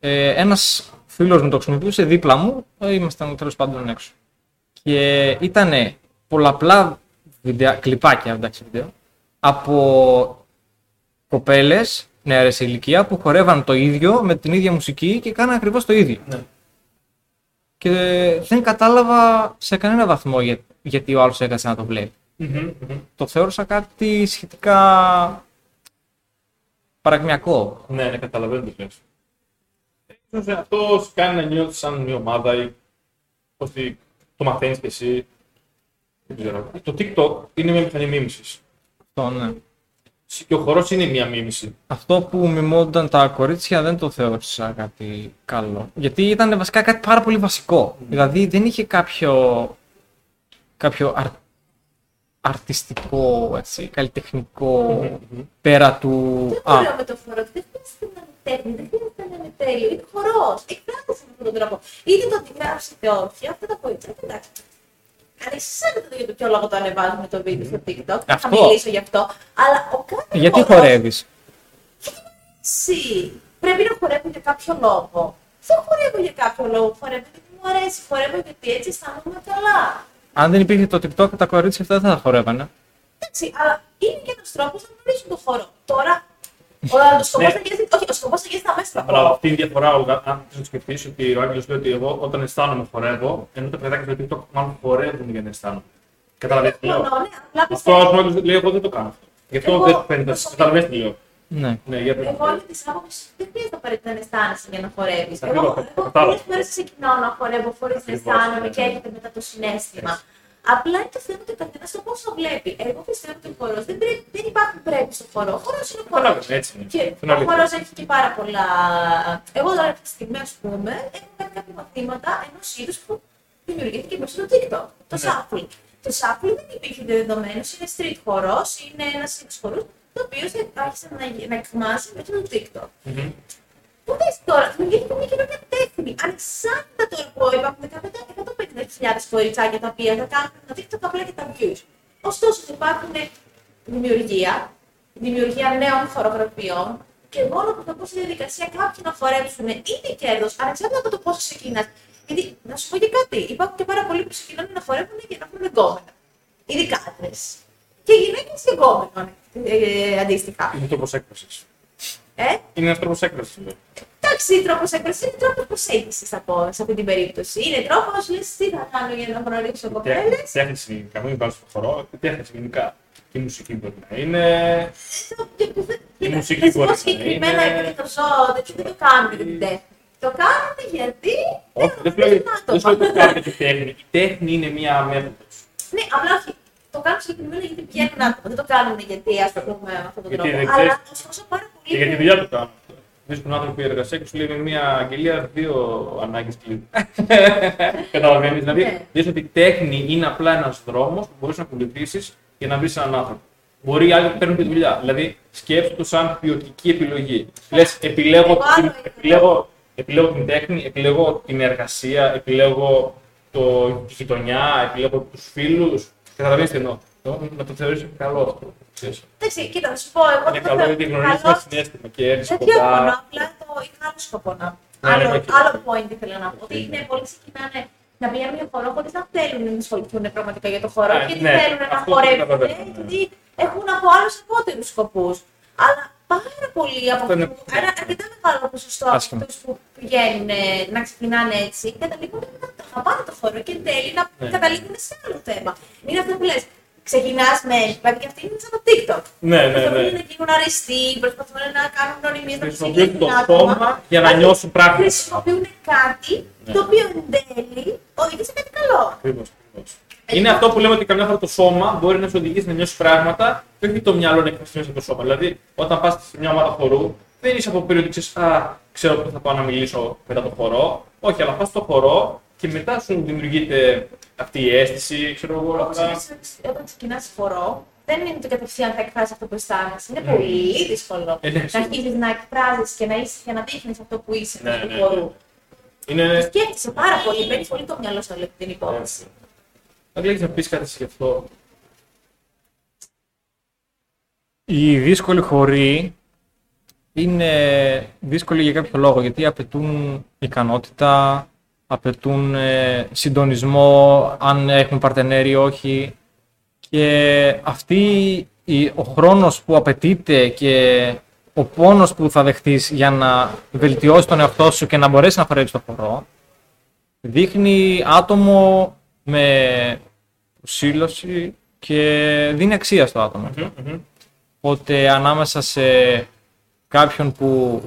Ε, ένας φίλος μου το χρησιμοποιούσε δίπλα μου, ε, ήμασταν τέλος πάντων έξω. Και ήταν πολλαπλά βιντεο, κλιπάκια εντάξει, βίντεο, από κοπέλες νεαρές σε ηλικία που χορεύαν το ίδιο με την ίδια μουσική και κάναν ακριβώς το ίδιο.
Ναι.
Και δεν κατάλαβα σε κανένα βαθμό για- γιατί ο άλλος έκατσε να το βλέπει.
Μμμ, μμμ.
Το θεώρησα κάτι σχετικά παρακμιακό.
Ναι, ναι, καταλαβαίνω τι λες. Ίσως αυτό σου κάνει να νιώθεις σαν μια ομάδα ή ότι το μαθαίνεις και εσύ. Δεν ξέρω. Το TikTok είναι μια μηχανή μίμησης.
Αυτό, ναι.
Και ο χορός είναι μια μίμηση.
Αυτό που μιμούνταν τα κορίτσια δεν το θεώρησα κάτι καλό. Γιατί ήταν βασικά κάτι πάρα πολύ βασικό. Δηλαδή δεν είχε κάποιο, κάποιο αρ, αρτιστικό, έτσι, καλλιτεχνικό πέρα του...
Δεν
Α,
το λέω με το φορό, δεν χρειάζεται να είναι τέχνη, δεν χρειάζεται να είναι τέλειο. Είναι χορός. Εκφράζεσαι με αυτόν τον τρόπο. Είτε το ότι γράψει είτε όχι, αυτά τα κορίτσια. Εντάξει. Ανεξάρτητα για το ποιο λόγο το ανεβάζουμε το βίντεο στο TikTok, θα
Αυτό.
μιλήσω γι' αυτό. Αλλά ο κάθε
γιατί
χορός-
χορεύεις;
Εσύ πρέπει να χορεύω για κάποιο λόγο. Δεν χορεύω για κάποιο λόγο. Χορεύω γιατί μου αρέσει. Χορεύω γιατί έτσι αισθάνομαι καλά.
Αν δεν υπήρχε το TikTok, τα κορίτσια αυτά δεν θα χορεύανε.
Εντάξει, αλλά είναι και ένας τρόπος να γνωρίσουν τον χώρο. Τώρα, ο σκοπός
Ναι.
θα γίνει. Όχι, ο σκοπός θα γίνει στα μέσα του
Αλλά
χώρου.
αυτή η διαφορά, ο- αν θες να σκεφτείς ότι ο Άγγελος λέει ότι εγώ όταν αισθάνομαι χορεύω, ενώ τα παιδάκια στο TikTok μάλλον χορεύουν για να αισθάνομαι. Καταλαβαίνεις τι λέω;
Συμφωνώ, ναι, απλά
Αυτό
πιστεύω.
ας πούμε, ο Άγγελος λέει εγώ δεν το κάνω αυτό. Γι' αυτό
Εγώ-
δεν φαίνεται. Καταλαβαίνεις τι λέω;
Ναι.
Ναι, για πες.
Εγώ είμαι τη άποψη δεν χρειάζεται απαραίτητα να αισθάνεσαι για να χορεύεις. Εγώ,
Ακριβώς,
εγώ
κατάλαβα.
πολλές φορές ξεκινάω να χορεύω χωρίς να
Ακριβώς,
αισθάνομαι
ναι.
και έρχεται μετά το συνέστημα. Απλά είναι το θέμα του καθένα το πώ το βλέπει. Εγώ πιστεύω ότι ο χορός δεν, πρέπει- δεν υπάρχουν πρέπει στο χορό. Ο χορός είναι χορός.
Καταλαβαίνω, έτσι είναι.
Και
Είναι
ο
αλήθεια.
χορό έχει και πάρα πολλά. Εγώ τώρα αυτή τη στιγμή, α πούμε, έχω κάνει κάποια μαθήματα ενός είδους που δημιουργήθηκε μέσω του TikTok. Το
Ναι.
shuffle. Το shuffle δεν υπήρχε δεδομένος, είναι street χορός, είναι ένας είδο χορούς, το οποίος άρχισε να, να εκμάσει μέσω του TikTok.
Μμμ.
Που δεις τώρα, δημιουργήθηκε μια καινούργια τέχνη. Ανεξάρτητα τώρα που υπάρχουν 150.000 κοριτσάκια τα οποία θα κάνουν το TikTok απλά για τα views. Ωστόσο, θα υπάρχουν δημιουργία, δημιουργία νέων χορογραφιών και μόνο που θα πω στη διαδικασία κάποιοι να φορέψουν είτε κέρδο, ανεξάρτητα από το πόσο ξεκινάς. Γιατί να σου πω και κάτι, υπάρχουν και πάρα πολλοί που ξεκινάνε να φορεύουν για να έχουν εγκόμενα. Ειδικά άντρες. Και γυναίκες και εγκόμενων ε, αντίστοιχα.
Είναι τρόπος έκφρασης.
Ε;
Είναι ένας τρόπος έκφρασης. λέω.
Εντάξει, τρόπος έκφρασης είναι τρόπος προσέγγισης, θα πω σε αυτή την περίπτωση. Είναι τρόπος, λες, τι θα κάνω για να γνωρίσω κοπέλες;
Τέχνη- Τέχνη γενικά, μην βάλεις στο χορό. Τέχνη γενικά. Και η μουσική μπορεί να είναι; Η μουσική μπορείς να είναι;
συγκεκριμένα επειδή το ζω, δεν- δεν το κάνουν για την τέχνη. Το κάνουν γιατί.
Όχι, δεν
γνωρίζουν
λέω δεν σου λέω
άτομα.
ότι κάνουμε τη τέχνη. Η τέχνη είναι μία μέθοδος.
Ναι, απλά όχι. Το κάνουν συγκεκριμένα γιατί πηγαίνουν άτομα. Δεν το κάνουν γιατί ας πούμε με αυτόν τον
Γιατί
τρόπο.
δεν
Αλλά
ξέρεις-
ωστόσο πάρα πολύ.
Και για τη δουλειά του κάνουν. Βρίσκουν άνθρωποι εργασία και σου λέει με μία αγγελία δύο ανάγκες κλειδί. Καταλαβαίνεις. Δηλαδή,
Ναι.
δεις ότι η τέχνη είναι απλά ένας δρόμος που μπορείς να ακολουθήσει για να βρει έναν άνθρωπο. Μπορεί οι άλλοι που παίρνουν τη δουλειά. Δηλαδή, σκέψου το σαν ποιοτική επιλογή. Λες, επιλέγω,
Εγώ άλλο
την,
είναι.
επιλέγω, επιλέγω την τέχνη, επιλέγω την εργασία, επιλέγω το, τη γειτονιά, επιλέγω τους φίλους. Καταλαβαίνεις τι εννοώ. Το- Να το θεωρήσει καλό αυτό. ξέρεις.
Εντάξει, κοίτα, να σου πω, εγώ
Είναι
δεν
καλό
το
γιατί γνωρίζεις
καλό-
ένα συνέστημα και έρθεις
Δεν διαφωνώ,
κοντά.
απλά το είχα άλλο σκοπό να
Ναι,
άλλο,
ναι, ναι.
άλλο point ήθελα να πω. Ότι είναι πολλοί ξεκινάνε να πηγαίνουν για χορό χωρίς να θέλουν να ασχοληθούν πραγματικά για το χορό.
Ναι,
γιατί
ναι,
θέλουν να
αυτό
χορεύουν,
καταλαβαίνω, ναι.
γιατί έχουν από άλλους απότερου σκοπούς. Αλλά πάρα πολλοί από
Αυτό είναι-
αυτού, ένα αρκετά μεγάλο ποσοστό από
Άσχημα.
αυτούς που πηγαίνουν ε, να ξεκινάνε έτσι, καταλήγουν να το αγαπάνε το χορό και εν τέλει να
Ναι.
καταλήγουν σε άλλο θέμα. Είναι αυτό που λες. Ξεκινάς με. Δηλαδή και αυτή είναι σαν το TikTok.
Ναι, ναι,
Προσπαθούν
ναι.
να γίνουν αριστεί, προσπαθούν να κάνουν γνωριμίες, να
Χρησιμοποιούν
προσεγγίσουν
το
άτομα.
σώμα για να
Δηλαδή,
νιώσουν πράγματα.
Χρησιμοποιούν κάτι
Ναι.
το οποίο εν τέλει οδηγεί σε κάτι καλό.
Ακριβώς, ακριβώς. Είναι αυτό που λέμε ότι καμιά φορά το σώμα μπορεί να σου οδηγήσει να νιώσεις πράγματα και όχι το μυαλό να εκφραστεί μέσα από το σώμα. Δηλαδή, όταν πας σε μια ομάδα χορού, δεν είσαι από περίοδο ξέρεις, Α, ξέρω πού θα πάω να μιλήσω μετά το χορό. Όχι, αλλά πας στο χορό και μετά σου δημιουργείται αυτή η αίσθηση, ξέρω εγώ.
Όπως
αυτά.
επίσης, όταν ξεκινάς φορό, δεν είναι το κατευθείαν θα εκφράσει αυτό που αισθάνεσαι. Είναι
Ναι.
πολύ δύσκολο
Ε, ναι,
να
σίγουρα.
αρχίσει να εκφράζεις και να, είσαι, και να δείχνεις αυτό που είσαι
Ναι,
μέσω του
ναι,
χορού.
Είναι.
Σκέφτεσαι πάρα πολύ, μπαίνει πολύ το μυαλό σου όλη αυτή την υπόθεση.
Αν λέγεις να πεις κάτι γι' αυτό.
Οι δύσκολοι χοροί είναι δύσκολοι για κάποιο λόγο, γιατί απαιτούν ικανότητα, απαιτούν ε, συντονισμό, αν έχουν παρτενέρ ή όχι. Και αυτή η, ο χρόνος που απαιτείται και ο πόνος που θα δεχτείς για να βελτιώσεις τον εαυτό σου και να μπορέσεις να χορεύεις το χορό, δείχνει άτομο με προσήλωση και δίνει αξία στο άτομο.
Μμμ, μμμ.
Οπότε ανάμεσα σε κάποιον που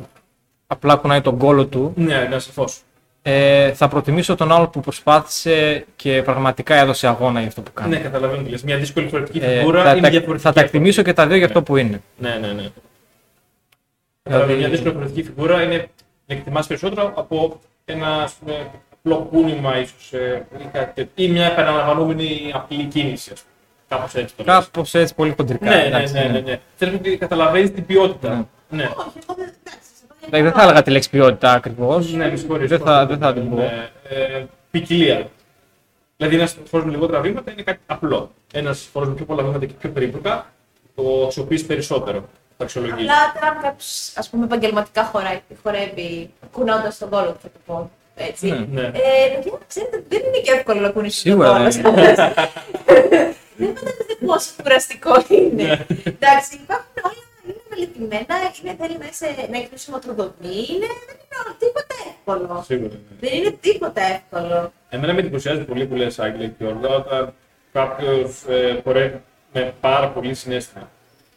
απλά κουνάει τον κόλο του,
Ναι, ναι, σαφώς.
ε, θα προτιμήσω τον άλλο που προσπάθησε και πραγματικά έδωσε αγώνα για αυτό που κάνει.
Ναι, καταλαβαίνω τι λες. Μια δύσκολη διαφορετική
Ε,
φιγούρα
θα,
είναι
τα,
διαφορετική.
θα τα εκτιμήσω και τα δύο για αυτό που είναι.
Ναι, ναι, ναι.
Δηλαδή-
Δηλαδή... Μια δύσκολη διαφορετική φιγούρα είναι να εκτιμάς περισσότερο από ένα ας πούμε, απλό κούνημα ίσως ε, ή, κάτι τέτοιο. ή μια επαναλαμβανόμενη απλή κίνηση. Ας πούμε. Κάπως έτσι το λες.
Κάπως έτσι πολύ χοντρικά.
Ναι, ναι,
εντάξει,
ναι, ναι, ναι. Θέλεις ότι καταλαβαίνεις την ποιότητα. Ναι.
Όχι, εγώ δεν. εντάξει, σε αυτό
Εντάξει, δεν θα έλεγα τη λέξη ποιότητα ακριβώς.
Ναι, με συγχωρείς.
Δεν θα, δεν θα την πω.
Ναι, ε, ποικιλία. Δηλαδή, ένας φορό με λιγότερα βήματα είναι κάτι απλό. Ένας φορό με πιο πολλά βήματα και πιο περίπλοκα το αξιοποιείς περισσότερο. Το αξιολογείς.
Απλά τώρα κάποιος ας πούμε επαγγελματικά χωράει, χορεύει κουνώντας τον κόλλο του, θα το πω. Έτσι.
Ναι,
ναι.
Ε, παιδιά, ξέρετε, δεν είναι και εύκολο να κουνήσεις τον
Σίγουρα
κόλλο.
δεν
Δεν φαντάζεστε πόσο κουραστικό είναι. Εντάξει, υπάρχουν όλα, είναι μελετημένα, είναι, θέλει να, είσαι, να έχεις σηματοδομή, είναι, δεν είναι όλο, τίποτα εύκολο.
Σίγουρα. ναι.
Δεν είναι τίποτα εύκολο.
Εμένα με εντυπωσιάζει πολύ που λες Άγγελε και Γιώργο, όταν κάποιος ε, χορεύει με πάρα πολύ συνέστημα.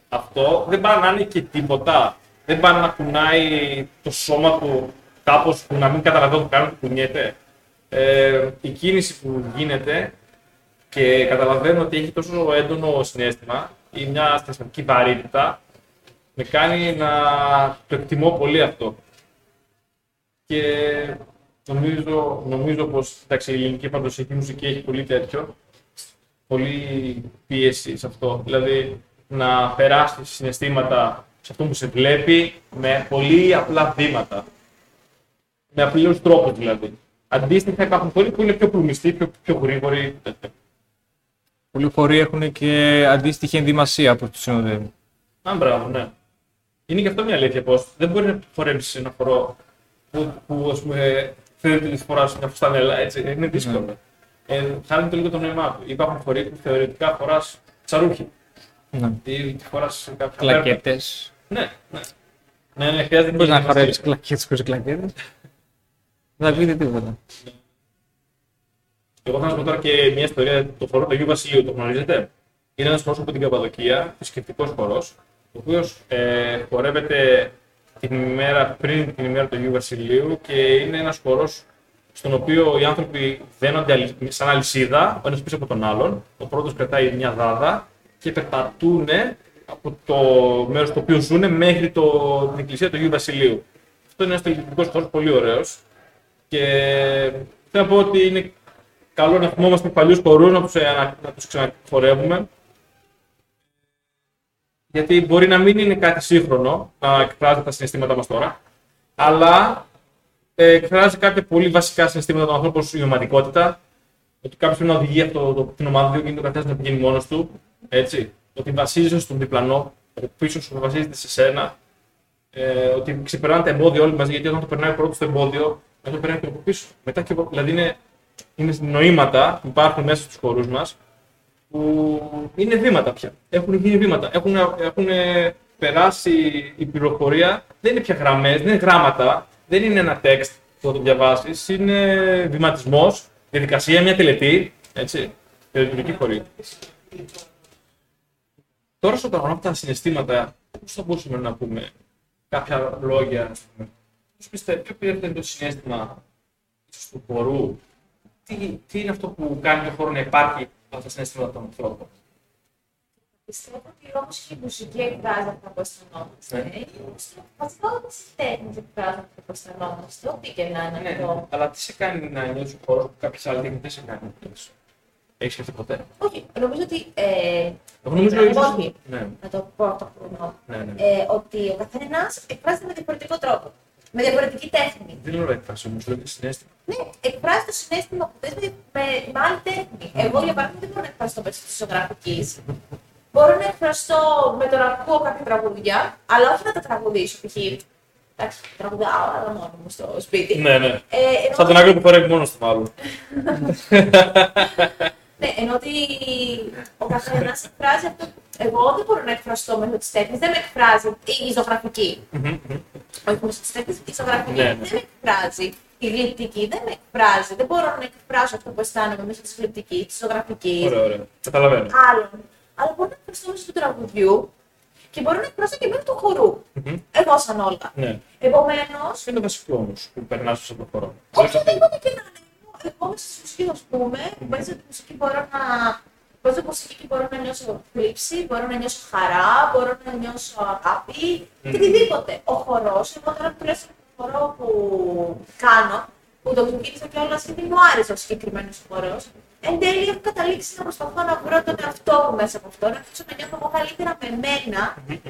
Αυτό δεν πάει να είναι και τίποτα. Δεν πάει να κουνάει το σώμα του κάπως που να μην καταλαβαίνω που κάνει που κουνιέται. Ε, η κίνηση που γίνεται και καταλαβαίνω ότι έχει τόσο έντονο συνέστημα ή μια συναισθηματική βαρύτητα, με κάνει να το εκτιμώ πολύ αυτό. Και νομίζω, νομίζω πως εντάξει, η ελληνική παντοσιακή μουσική έχει πολύ τέτοιο, πολύ πίεση σε αυτό. Δηλαδή να περάσει συναισθήματα σε αυτό που σε βλέπει με πολύ απλά βήματα. Με απλούς τρόπους δηλαδή. Αντίστοιχα υπάρχουν πολλοί που είναι πιο προμιστοί, πιο, πιο γρήγοροι. τέτοια.
Πολλοί χωρί έχουν και αντίστοιχη ενδυμασία που τους συνοδεύει.
Α, μπράβο, ναι. Είναι και αυτό μια αλήθεια πως δεν μπορεί να φορέψεις ένα χορό που, που ας πούμε θέλει τη φοράς μια φουστανέλα, έτσι. Είναι δύσκολο. Ε, χάνει το λίγο το νόημά του. Υπάρχουν φορεί που θεωρητικά φοράς τσαρούχι
Ναι.
ή τη φοράς κάποια
Κλακέτες.
Ναι, ναι. Ναι, ναι, χρειάζεται
Μπορεί να
και
χορεύει
γυμναστική.
κλακέτες χωρίς κλακέτες. Δεν θα πείτε τίποτα.
Εγώ θα σας πω τώρα και μια ιστορία. Το χορό του Αγίου Βασιλείου, το γνωρίζετε; Είναι ένας χορό από την Καπαδοκία, θρησκευτικός χορό, ο οποίος ε, χορεύεται την ημέρα πριν την ημέρα του Αγίου Βασιλείου και είναι ένας χορό στον οποίο οι άνθρωποι δένονται αλυ- σαν αλυσίδα, ο ένας πίσω από τον άλλον. Ο πρώτος κρατάει μια δάδα και περπατούν από το μέρος στο οποίο ζουν μέχρι το, την εκκλησία του Αγίου Βασιλείου. Αυτό είναι ένας τελειωτικό χώρος πολύ ωραίος. Και θέλω να πω ότι είναι καλό να θυμόμαστε παλιούς χορούς, να τους να τους ξαναφορεύουμε. Γιατί μπορεί να μην είναι κάτι σύγχρονο να εκφράζει τα συναισθήματα μας τώρα, αλλά ε, εκφράζει κάποια πολύ βασικά συναισθήματα των ανθρώπων, όπως η ομαδικότητα, ότι κάποιος πρέπει να οδηγεί αυτό το, την ομάδα του και το καθένας να πηγαίνει μόνος του. Έτσι. Ότι βασίζεσαι στον διπλανό, ο πίσω σου βασίζεται σε σένα. Ε, ότι ξεπερνάνε τα εμπόδια όλοι μαζί, γιατί όταν το περνάει πρώτος το εμπόδιο, μετά το περνάει και από πίσω. Μετά και από, δηλαδή είναι, είναι νοήματα που υπάρχουν μέσα στους χορούς μας που είναι βήματα πια. Έχουν γίνει βήματα. Έχουν, έχουν περάσει η πληροφορία. Δεν είναι πια γραμμές, δεν είναι γράμματα, δεν είναι ένα text που θα το διαβάσεις. Είναι βηματισμός, διαδικασία, μια τελετή. Έτσι. Τελετουργική χωρί. Τώρα στο τραγωνό αυτά τα συναισθήματα, πώς θα μπορούσαμε να πούμε κάποια λόγια, ας πούμε. Πώς πιστεύετε, ποιο πιστεύετε είναι το συνέστημα ίσως, του χορού, τι, τι είναι αυτό που κάνει το χώρο να υπάρχει αυτά τα συναισθήματα των ανθρώπων;
Πιστεύω ότι όμως και η μουσική εκφράζει αυτά που αισθανόμαστε.
Ναι.
Βασικά όλε οι τέχνε εκφράζουν αυτά που αισθανόμαστε. Ό,τι και να είναι
Ναι,
αυτό.
αλλά τι σε κάνει να νιώσει ο χώρος που κάποιες άλλες δεν σε κάνει να νιώσει. Έχεις σκεφτεί ποτέ;
Όχι, νομίζω ότι. Ε,
Εγώ νομίζω
ε,
ίσως-
όχι,
Ναι,
να το πω αυτό που εννοώ.
ναι, ναι.
Ε, ότι ο καθένας εκφράζεται με διαφορετικό τρόπο. Με διαφορετική τέχνη.
Δεν λέω έκφραση όμως, λέω και συνέστημα.
Ναι, εκφράζει το συνέστημα που θες με, με, με άλλη τέχνη. Εγώ, για παράδειγμα, δεν μπορώ να εκφραστώ μέσω της ζωγραφική. μπορώ να εκφραστώ με το να ακούω κάποια τραγούδια, αλλά όχι να τα τραγουδήσω. Π.χ. Εντάξει, τραγουδάω, αλλά μόνο μου στο σπίτι.
Ναι, ναι.
Ε, ενώ,
Σαν τον Άγγελο που χορεύει μόνο του μάλλον.
ναι, ενώ ότι ο καθένας εκφράζει αυτό. Εγώ δεν μπορώ να εκφραστώ μέσω τη τέχνη, δεν με εκφράζει η- η ζωγραφική. όχι μέσω τη τέχνη, η ζωγραφική
Ναι, ναι.
δεν με εκφράζει. Η γλυπτική δεν με εκφράζει. Δεν μπορώ να εκφράσω αυτό που αισθάνομαι μέσω τη γλυπτική, τη ζωγραφική.
Ωραία, ωραία. Καταλαβαίνω.
Άλλων. Αλλά μπορώ να εκφραστώ μέσω του τραγουδιού και μπορώ να εκφραστώ και μέσω του χορού.
Μμμ.
Εγώ σαν όλα.
Ναι.
Επομένω,
Ποιο είναι το βασικό όμως που περνάς από το χώρο.
οτιδήποτε και να είναι. Εγώ μέσα στη μουσική, ας πούμε, που παίζω τη μουσική μπορώ να. Παίζω μουσική και μπορώ να νιώσω θλίψη, μπορώ να νιώσω χαρά, μπορώ να νιώσω αγάπη,
Μμμ.
οτιδήποτε. Ο χορός, εγώ τώρα που λέω στον χορό που κάνω, που το ξεκίνησα κιόλας γιατί μου άρεσε ο συγκεκριμένος χορός, εν τέλει έχω καταλήξει να προσπαθώ να βρω τον εαυτό μου μέσα από αυτό, να αρχίσω να νιώθω εγώ καλύτερα με μένα,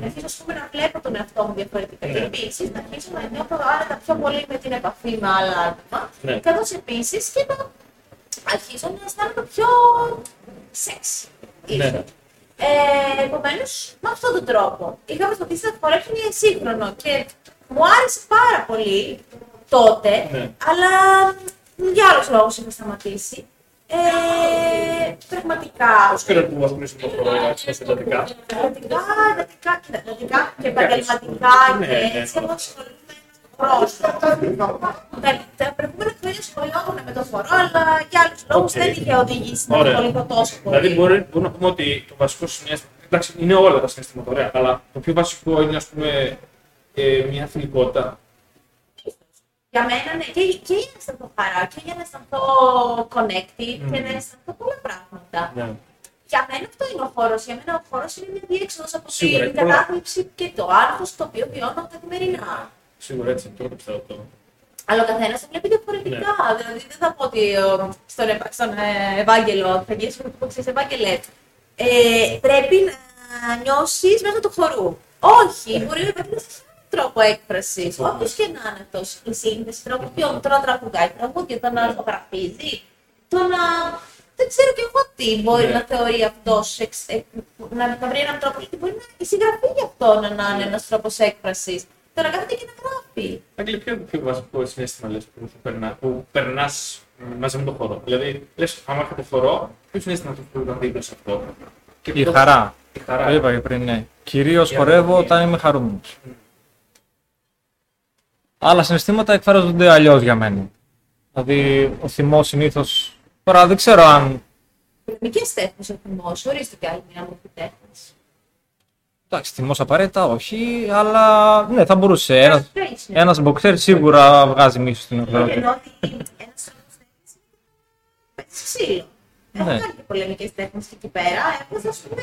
να αρχίσω ας πούμε, να βλέπω τον εαυτό μου διαφορετικά.
Ναι.
Και επίσης να αρχίσω να νιώθω άνετα πιο πολύ με την επαφή με άλλα άτομα,
Ναι.
καθώς επίσης και να αρχίσω να αισθάνομαι πιο σεξ.
Ναι.
Ε, Επομένως, με αυτόν τον τρόπο είχα προσπαθήσει να το χορέψω μια σύγχρονο και μου άρεσε πάρα πολύ τότε,
Ναι.
αλλά για άλλους λόγους είχα σταματήσει. Ε, πραγματικά.
Πόσο καιρό που ασχολείσαι με το χορό, έτσι, εντατικά.
Πραγματικά, εντατικά και εντατικά και επαγγελματικά
Ναι,
και
ναι,
έτσι έχω ασχοληθεί με τον χορό. Τα τα προηγούμενα χρόνια ασχολιόμουν με το χορό, αλλά για άλλους λόγους
Οκ.
δεν είχε οδηγήσει να
Ωραία.
ασχοληθώ τόσο πολύ.
Δηλαδή, μπορεί, μπορούμε να πούμε ότι το βασικό συναίσθημα. Εντάξει, είναι όλα τα συναισθήματα ωραία, αλλά το πιο βασικό είναι, ας πούμε, ε, μια φιλικότητα.
Για μένα, ναι, και, και για να αισθανθώ χαρά και για να αισθανθώ connected και να αισθανθώ πολλά πράγματα.
Ναι.
Για μένα αυτό είναι ο χώρος. Για μένα ο χώρος είναι μια διέξοδος από
Σίγουρα,
την
έχει πολλά.
κατάθλιψη και το άγχο το οποίο βιώνω καθημερινά.
Σίγουρα έτσι, τώρα το πιστεύω αυτό.
Αλλά ο καθένας το βλέπει διαφορετικά.
Ναι.
Δηλαδή δεν θα πω ότι ε, στον, Ευα- στον ε, Ευάγγελο, θα γίνει που ξέρεις, Ευάγγελε, ε, πρέπει να νιώσεις μέσα του χορού. Όχι, μπορεί να υπάρχει ένα τρόπο έκφρασης. Όποιο και να είναι αυτό. Η σύνδεση τραγουδιών, το να τραγουδάει τραγούδια, το να ζωγραφίζει, το να. Δεν ξέρω και εγώ τι μπορεί
Ναι.
να θεωρεί αυτός, να, να βρει έναν τρόπο, γιατί μπορεί να η συγγραφή γι' αυτό να, να είναι ένας τρόπος έκφρασης. Το να κάθεται και να γράφει.
Άγγελε, ποιο είναι το πιο βασικό συνέστημα λες, που, περνά, που περνάς μ, μαζί με τον χώρο. Δηλαδή, λες, άμα έχω το χώρο, ποιο συνέστημα αυτό που να δείτε σε αυτό. Και
Η
το-
χαρά.
Η χαρά.
Το είπα και πριν, ναι. Κυρίως
Η
χορεύω
αρμονία.
όταν είμαι χαρούμενος. Άλλα συναισθήματα εκφράζονται αλλιώς για μένα. Δηλαδή, ο θυμός συνήθως. Τώρα δεν ξέρω αν.
Πολεμικέ τέχνες ο θυμό, ορίστε και άλλη μια μορφή τέχνη.
Εντάξει, θυμός απαραίτητα, όχι, αλλά ναι, θα μπορούσε. Ένα
είναι.
ένας μποξέρ σίγουρα βγάζει μίσος στην
Ενώ
ορθότητα.
ότι ένας τρόπο τέχνη είναι ξύλο. Έχω
Ναι.
κάνει και πολεμικές τέχνες εκεί πέρα. Έχω, ας πούμε,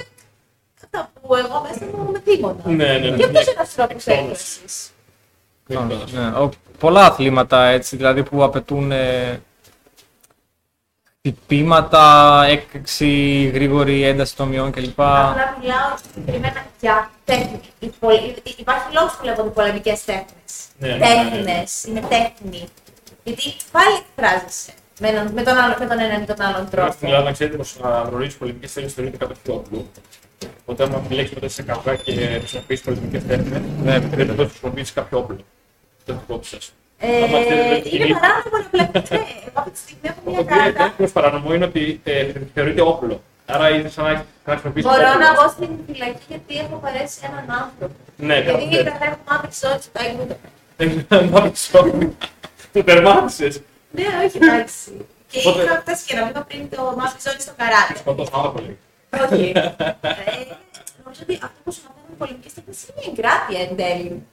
κατά που εγώ μέσα μου με τίποτα.
Ναι, ναι, ναι.
Και αυτός είναι ένα τρόπο
Εκτόνωση.
έκφραση.
Ναι, ο- πολλά αθλήματα έτσι, δηλαδή που απαιτούν ε, χτυπήματα, έκρηξη, γρήγορη ένταση των μειών κλπ.
Απλά μιλάω συγκεκριμένα για τέχνη. Η πολ- Υπάρχει λόγος που λέγονται πολεμικές τέχνες.
Ναι, ναι, ναι.
Τέχνες, είναι τέχνη. Γιατί πάλι εκφράζεσαι με, έναν- με τον, άλλο, με τον έναν ή τον άλλον
Στην
τρόπο.
Ελλάδα, ξέρετε πως να γνωρίζεις πολιτικές τέχνες θεωρείται κάποιο πιο όπλο. Οπότε, άμα επιλέξει ποτέ σε καφέ και χρησιμοποιήσει πολιτικές τέχνες,
Ναι,
επιτρέπεται να χρησιμοποιήσεις κάποιο όπλο. Το υπόψη σας.
Ε,
Άμα θέλετε,
είναι
είναι-
παράνομο να βλέπετε. Εγώ αυτή τη στιγμή έχω μια
Το οποίο
κάρτα.
είναι παράνομο είναι ότι ε, θεωρείται όπλο. Άρα είναι σαν να έχεις- σαν να χρησιμοποιήσει.
Μπορώ να μπω στην φυλακή γιατί έχω παρέσει έναν άνθρωπο.
Ναι,
Γιατί
κάπου
κατά έχω μάθει σώτη στο έγκουτο.
έτσι. Το τερμάτισες.
Ναι, όχι εντάξει. Και
Οπότε-
είχα φτάσει και να μην πριν το μάθεις σώτη στο καράτε.
Σκοτώ πάρα πολύ.
Όχι. Ε, Νομίζω ότι αυτό που σου μαθαίνουν οι πολεμικέ τέχνε είναι η εγκράτεια εν τέλει.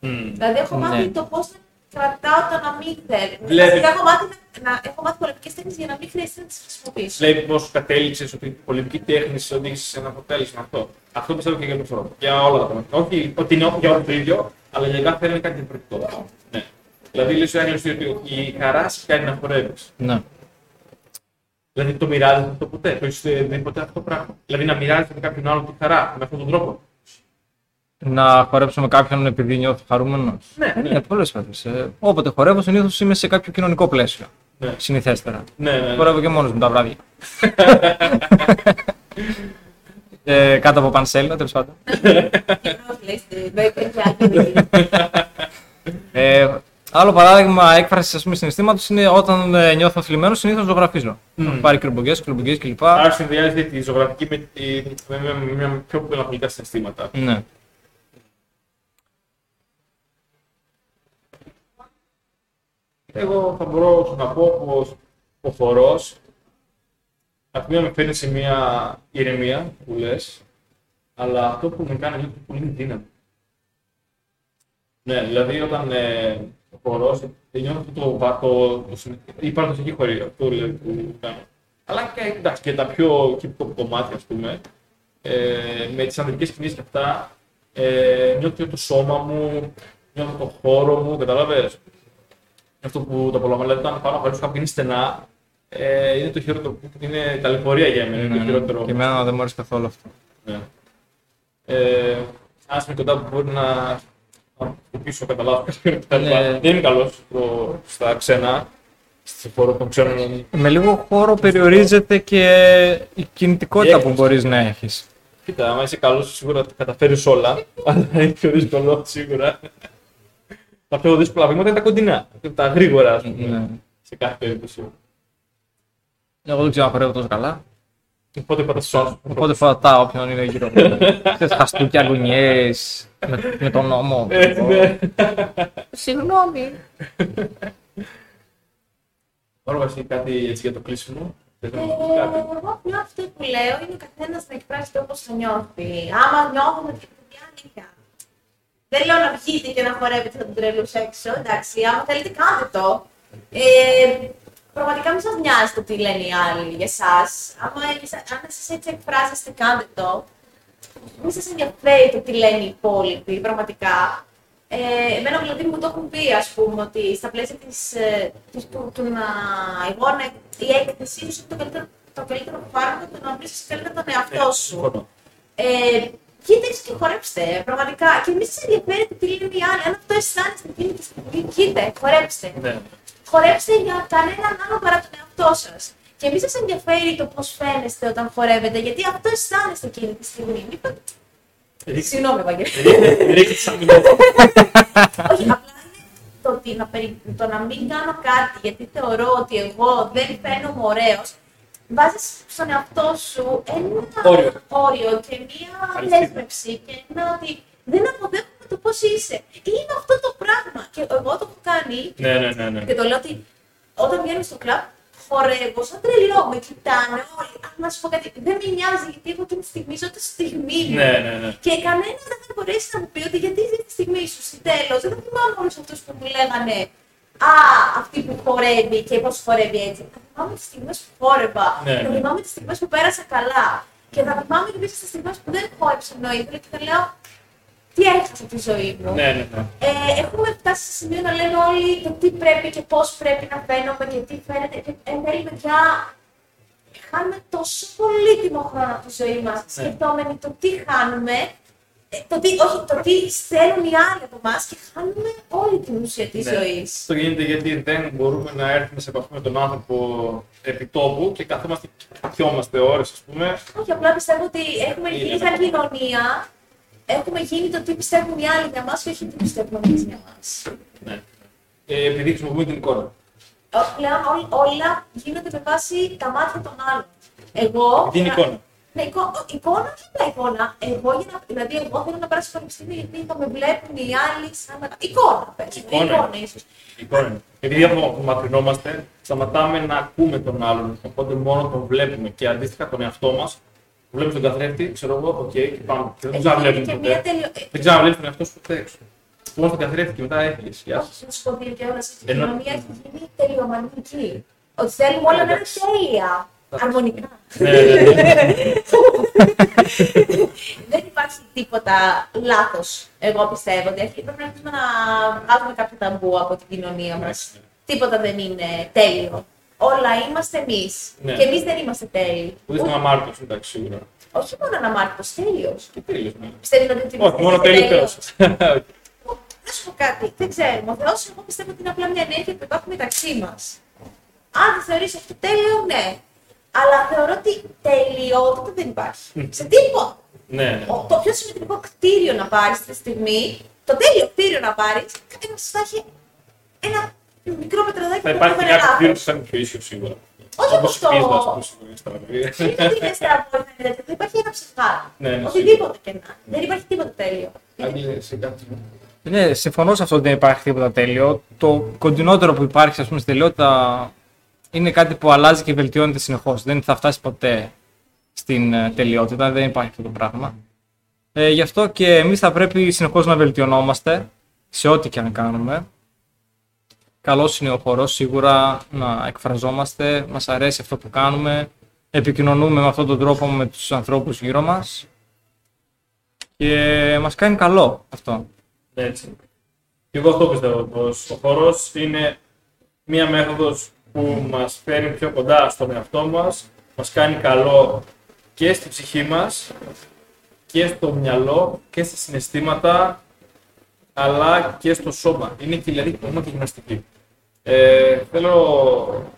Μμμ.
Δηλαδή, έχω μάθει
Ναι.
το πώς να κρατάω το να μην θέλω.
Βλέπεις.
Βασικά, έχω μάθει, να, να, έχω μάθει πολεμικέ τέχνε για να μην χρειαστεί να τις χρησιμοποιήσω.
Βλέπει πώς κατέληξες ότι η πολιτική τέχνης σε οδήγησε σε ένα αποτέλεσμα αυτό. Αυτό πιστεύω και για τον χώρο. Για όλα τα πράγματα. Όχι ότι είναι για όλο το ίδιο, αλλά για κάθε ένα είναι κάτι διαφορετικό. Ναι. Δηλαδή, λες ο Άγγελος ότι η χαράς σε κάνει να χορεύεις.
Ναι.
Δηλαδή, το μοιράζεσαι αυτό ποτέ. Το είσαι δεν ποτέ αυτό το πράγμα; Δηλαδή, να μοιράζεσαι με κάποιον άλλον τη χαρά με αυτόν τον τρόπο;
Να χορέψω με κάποιον επειδή νιώθω χαρούμενος.
Ναι, ναι.
Ναι, πολλές φορές. Ε, όποτε χορεύω, συνήθως είμαι σε κάποιο κοινωνικό πλαίσιο.
Ναι.
Συνηθέστερα.
Ναι, ναι.
Χορεύω και μόνος μου τα βράδια. ε, κάτω από πανσέλα, τέλος πάντων.
Κοινώς, λες, δεν υπάρχει άλλη.
Ε, άλλο παράδειγμα έκφρασης συναισθήματος είναι όταν ε, νιώθω θλιμμένος, συνήθως ζωγραφίζω.
Μμμ.
Πάρει κρυμπογκέ, κρυμπογκέ κλπ.
Άρα συνδυάζεται τη ζωγραφική με, τη- με, με, με, με πιο μελαγχολικά συναισθήματα.
Ναι.
Εγώ θα μπορώ να πω πως ο χορός από τη μία με φέρνει σε μια ηρεμία που λες, αλλά αυτό που με κάνει λίγο πολύ είναι δύναμη. Ναι, δηλαδή όταν ε, ο χορός νιώθω αυτό το, το, το, το, η παραδοσιακή χορή, αυτό δηλαδή που κάνω. Αλλά και, εντάξει, και τα πιο κυπτό κομμάτια, ας πούμε, ε, με τις ανδρικές κινήσεις και αυτά, ε, νιώθω το σώμα μου, νιώθω το χώρο μου, καταλάβες. Αυτό που το απολαμβάνω, δηλαδή όταν πάνω από κάπου είναι στενά, ε, είναι το χειρότερο, είναι ταλαιπωρία για μένα, είναι το χειρότερο.
Και εμένα δεν μου αρέσει καθόλου αυτό.
Ναι. Ε, ας είμαι κοντά που μπορεί να να πίσω κατά λάθος.
Ναι.
Δεν είμαι καλός στο- στα ξένα, στο χώρο των ξένων.
Με λίγο χώρο περιορίζεται και η κινητικότητα
Η
που
έκφραση.
μπορείς να έχεις.
Κοίτα, άμα είσαι καλός σίγουρα τα καταφέρεις όλα, αλλά είναι πιο δύσκολος σίγουρα. Τα πιο δύσκολα βήματα είναι τα κοντινά, τα γρήγορα ας πούμε,
Ναι.
σε κάθε περίπτωση.
Εγώ δεν ξέρω να χορεύω τόσο καλά.
Οπότε πατάς σώμα.
Οπότε φωτάω όποιον είναι γύρω μου. Ξέρεις, χαστούκια, γωνιές, με, με τον νόμο.
Έτσι, ναι.
Συγγνώμη.
Όργο, εσύ κάτι έτσι για το κλείσιμο; Θες
Ε,
να μου πεις κάτι.
εγώ απλά αυτό που λέω είναι ο καθένας να εκφράσει το όπως το νιώθει. Άμα νιώθουμε ότι παιδιά αλήθεια. Δεν λέω να βγείτε και να χορεύετε τον τρελού έξω, εντάξει. Άμα θέλετε, κάντε το. Ε, πραγματικά μην σας νοιάζει το τι λένε οι άλλοι για εσάς. Αν εσείς έτσι εκφράζεστε, κάντε το. Μην σας ενδιαφέρει το τι λένε οι υπόλοιποι, πραγματικά. Ε, εμένα δηλαδή μου το έχουν πει, ας πούμε, ότι στα πλαίσια της, ε, της, του, του να εγώ να, η έκθεσή σου είναι το καλύτερο, το καλύτερο φάρμακο το να βρεις καλύτερα τον εαυτό
Ναι,
σου.
συμφωνώ.
Ε, κοίταξε και χορέψτε, πραγματικά. Και μη σα ενδιαφέρει τι λένε οι άλλοι. Αν αυτό αισθάνεστε εκείνη τη στιγμή, κοίτα, χορέψτε.
Ναι.
Χορέψτε για κανέναν άλλο παρά τον εαυτό σας. Και μη σας ενδιαφέρει το πώς φαίνεστε όταν χορεύετε, γιατί αυτό αισθάνεστε εκείνη τη στιγμή. Μην το-
Ρίξτε-
Συγγνώμη, Βαγγέλη.
Ρίξτε τις αμυνές.
Όχι, απλά είναι το, ότι να περι... το να μην κάνω κάτι γιατί θεωρώ ότι εγώ δεν φαίνομαι ωραίος. Βάζεις στον εαυτό σου ένα
Όριο.
όριο και μία
Αλήθεια.
δέσμευση και ένα ότι δεν αποδέχομαι το πώς είσαι. Είναι αυτό το πράγμα. Και εγώ το έχω κάνει
Ναι, ναι, ναι, ναι.
και το λέω ότι όταν βγαίνω στο κλαμπ, χορεύω σαν τρελό, με κοιτάνε όλοι. Αν να σου πω κάτι, δεν με νοιάζει γιατί έχω αυτή τη στιγμή, ζω τη στιγμή μου.
Ναι, ναι, ναι.
Και κανένα δεν θα μπορέσει να μου πει ότι γιατί ζει τη στιγμή σου. Στη τέλος, δεν θα θυμάμαι όλους αυτούς που μου λέγανε Α, αυτή που χορεύει και πώς χορεύει έτσι. Θα θυμάμαι τις στιγμές που χόρευα.
Ναι,
θα
ναι.
θυμάμαι τις στιγμές που πέρασα καλά. Και θα θυμάμαι και επίσης τις στιγμές που δεν χόρεψα εννοείται και θα λέω Τι έχασα τη ζωή μου.
Ναι, ναι, ναι.
Ε, έχουμε φτάσει σε σημείο να λέμε όλοι το τι πρέπει και πώς πρέπει να φαίνομαι και τι φαίνεται. Και εν τέλει, παιδιά, χάνουμε τόσο πολύτιμο χρόνο από τη ζωή μας σκεφτόμενοι το τι χάνουμε, ε, το τι, όχι, το τι στέλνουν οι άλλοι από εμάς και χάνουμε όλη την ουσία της
Ναι.
ζωής.
Αυτό γίνεται γιατί δεν μπορούμε να έρθουμε σε επαφή με τον άνθρωπο επί τόπου και καθόμαστε και κοιόμαστε ώρες, ας πούμε.
Όχι, απλά πιστεύω ότι έχουμε
Είναι
γίνει
ένα
σαν
κομμάτι.
κοινωνία. Έχουμε γίνει το τι πιστεύουν οι άλλοι για μας και όχι τι πιστεύουμε εμείς για μας.
Ναι. Ε, επειδή χρησιμοποιούμε την εικόνα.
Πλέον ό- όλα γίνονται με βάση τα μάτια των άλλων. Εγώ.
Την εικόνα.
Ναι, εικόνα, εικόνα, όχι απλά εικόνα. Εγώ, για να, δηλαδή, εγώ θέλω να περάσω στο πανεπιστήμιο γιατί θα με βλέπουν οι άλλοι σαν να. Εικόνα, πες.
Εικόνα.
Εικόνα, ίσως.
εικόνα. Επειδή απομακρυνόμαστε, σταματάμε να ακούμε τον άλλον. Οπότε μόνο τον βλέπουμε και αντίστοιχα τον εαυτό μας. Βλέπει τον καθρέφτη, ξέρω εγώ, οκ, και πάμε. Και δεν
Έχει γίνει
ξαναβλέπουμε
και μια
ποτέ.
τελειω... ε,
Δεν ξαναβλέπει τον εαυτό σου ποτέ έξω. Μόνο τον καθρέφτη και μετά έφυγε. Γεια
Όχι,
σα.
να σου πω δύο και όλα. Η
Ενώ-
κοινωνία έχει γίνει τελειομανική. Ότι θέλουμε όλα να είναι
Εντάξει.
τέλεια. Αρμονικά.
Ναι, ναι, ναι.
Δεν υπάρχει τίποτα λάθος. Εγώ πιστεύω ότι αρχικά πρέπει να αρχίσουμε να βγάζουμε κάποιο ταμπού από την κοινωνία μας.
Ναι.
Τίποτα δεν είναι τέλειο. Όλα είμαστε εμείς.
Ναι.
Και εμείς δεν είμαστε τέλειοι.
Ούτε στον αμάρτητο, εντάξει, σίγουρα.
Όχι μόνο αναμάρτητο, τέλειος.
Και τέλειος. ναι.
Πιστεύει δηλαδή ότι
Όχι, μόνο
είστε
τέλειος
τέλειος;
τέλο.
Να σου πω κάτι, δεν ξέρουμε. Ο Θεός, εγώ πιστεύω ότι είναι απλά μια ενέργεια που υπάρχει μεταξύ μας. Αν το θεωρεί αυτό τέλειο, ναι. Αλλά θεωρώ ότι τελειότητα δεν υπάρχει. Σε τίποτα.
Ναι, ναι.
Ο- το πιο συμμετρικό κτίριο να πάρεις αυτή τη στιγμή, το τέλειο κτίριο να πάρεις, ένα θα έχει ένα μικρό πετραδάκι
Θα
που
υπάρχει
είναι
κάποιο
λάθος.
κτίριο που θα είναι πιο ίσιο σίγουρα.
Όχι
Όπως
αυτό.
η πίστα, ας πούμε, στο- στα βιβλία.
Δεν είναι ότι είναι στα απόλυτα τέτοια, θα υπάρχει ένα ψυχάρι.
Ναι, ναι,
Οτιδήποτε και να. Δεν υπάρχει τίποτα τέλειο.
Άγγελε, σε κάτι.
Ναι, συμφωνώ σε αυτό ότι δεν υπάρχει τίποτα τέλειο. Το κοντινότερο που υπάρχει, ας πούμε, στη τελειότητα είναι κάτι που αλλάζει και βελτιώνεται συνεχώς. Δεν θα φτάσει ποτέ στην ε, τελειότητα, δεν υπάρχει αυτό το πράγμα. Ε, γι' αυτό και εμείς θα πρέπει συνεχώς να βελτιωνόμαστε σε ό,τι και αν κάνουμε. Καλός είναι ο χορός σίγουρα να εκφραζόμαστε, μας αρέσει αυτό που κάνουμε, επικοινωνούμε με αυτόν τον τρόπο με τους ανθρώπους γύρω μας και μας κάνει καλό αυτό.
Έτσι. Και εγώ αυτό πιστεύω πως ο χορός είναι μία μέθοδος που μας φέρνει πιο κοντά στον εαυτό μας, μας κάνει καλό και στη ψυχή μας και στο μυαλό και στα συναισθήματα αλλά και στο σώμα. Είναι και δηλαδή ακόμα και γυμναστική. Ε, θέλω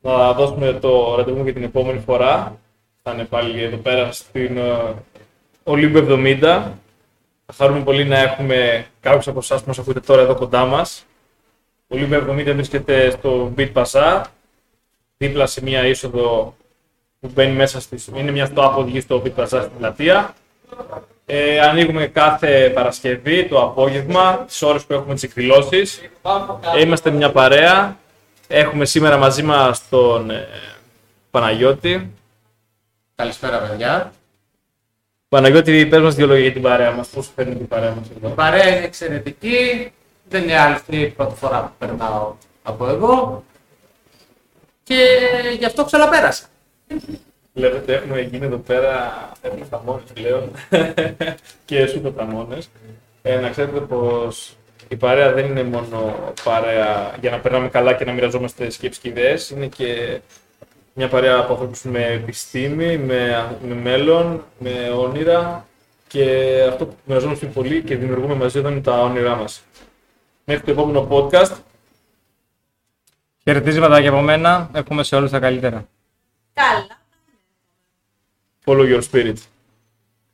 να δώσουμε το ραντεβού για την επόμενη φορά. Θα είναι πάλι εδώ πέρα στην uh, Ολύμπου 70. Θα χαρούμε πολύ να έχουμε κάποιους από εσάς που μας ακούτε τώρα εδώ κοντά μας. Ο Ολύμπου 70 βρίσκεται στο Beat Passa, δίπλα σε μια είσοδο που μπαίνει μέσα στη. Είναι μια στο οδηγεί στο Beat Passa στην πλατεία. Ε, ανοίγουμε κάθε Παρασκευή το απόγευμα, τις ώρες που έχουμε τις εκδηλώσεις. Ε, είμαστε μια παρέα. Έχουμε σήμερα μαζί μας τον ε, Παναγιώτη.
Καλησπέρα, παιδιά.
Παναγιώτη, πες μας δύο λόγια για την παρέα μας. Πώς φέρνει την παρέα μας εδώ;
Η παρέα είναι εξαιρετική. Δεν είναι άλλη αυτή η πρώτη φορά που περνάω από εδώ. Και γι' αυτό ξαναπέρασα.
Βλέπετε, έχουμε γίνει εδώ πέρα, έχουμε ταμώνες πλέον και σούπερ ταμώνες. Ε, να ξέρετε πως η παρέα δεν είναι μόνο παρέα για να περνάμε καλά και να μοιραζόμαστε σκέψεις και ιδέες, είναι και μια παρέα από ανθρώπους με επιστήμη, με, με μέλλον, με όνειρα και αυτό που μοιραζόμαστε πολύ και δημιουργούμε μαζί εδώ είναι τα όνειρά μας. Μέχρι το επόμενο podcast.
Χαιρετίσματα και από μένα. Εύχομαι σε όλους τα καλύτερα.
Καλά.
Follow your spirit.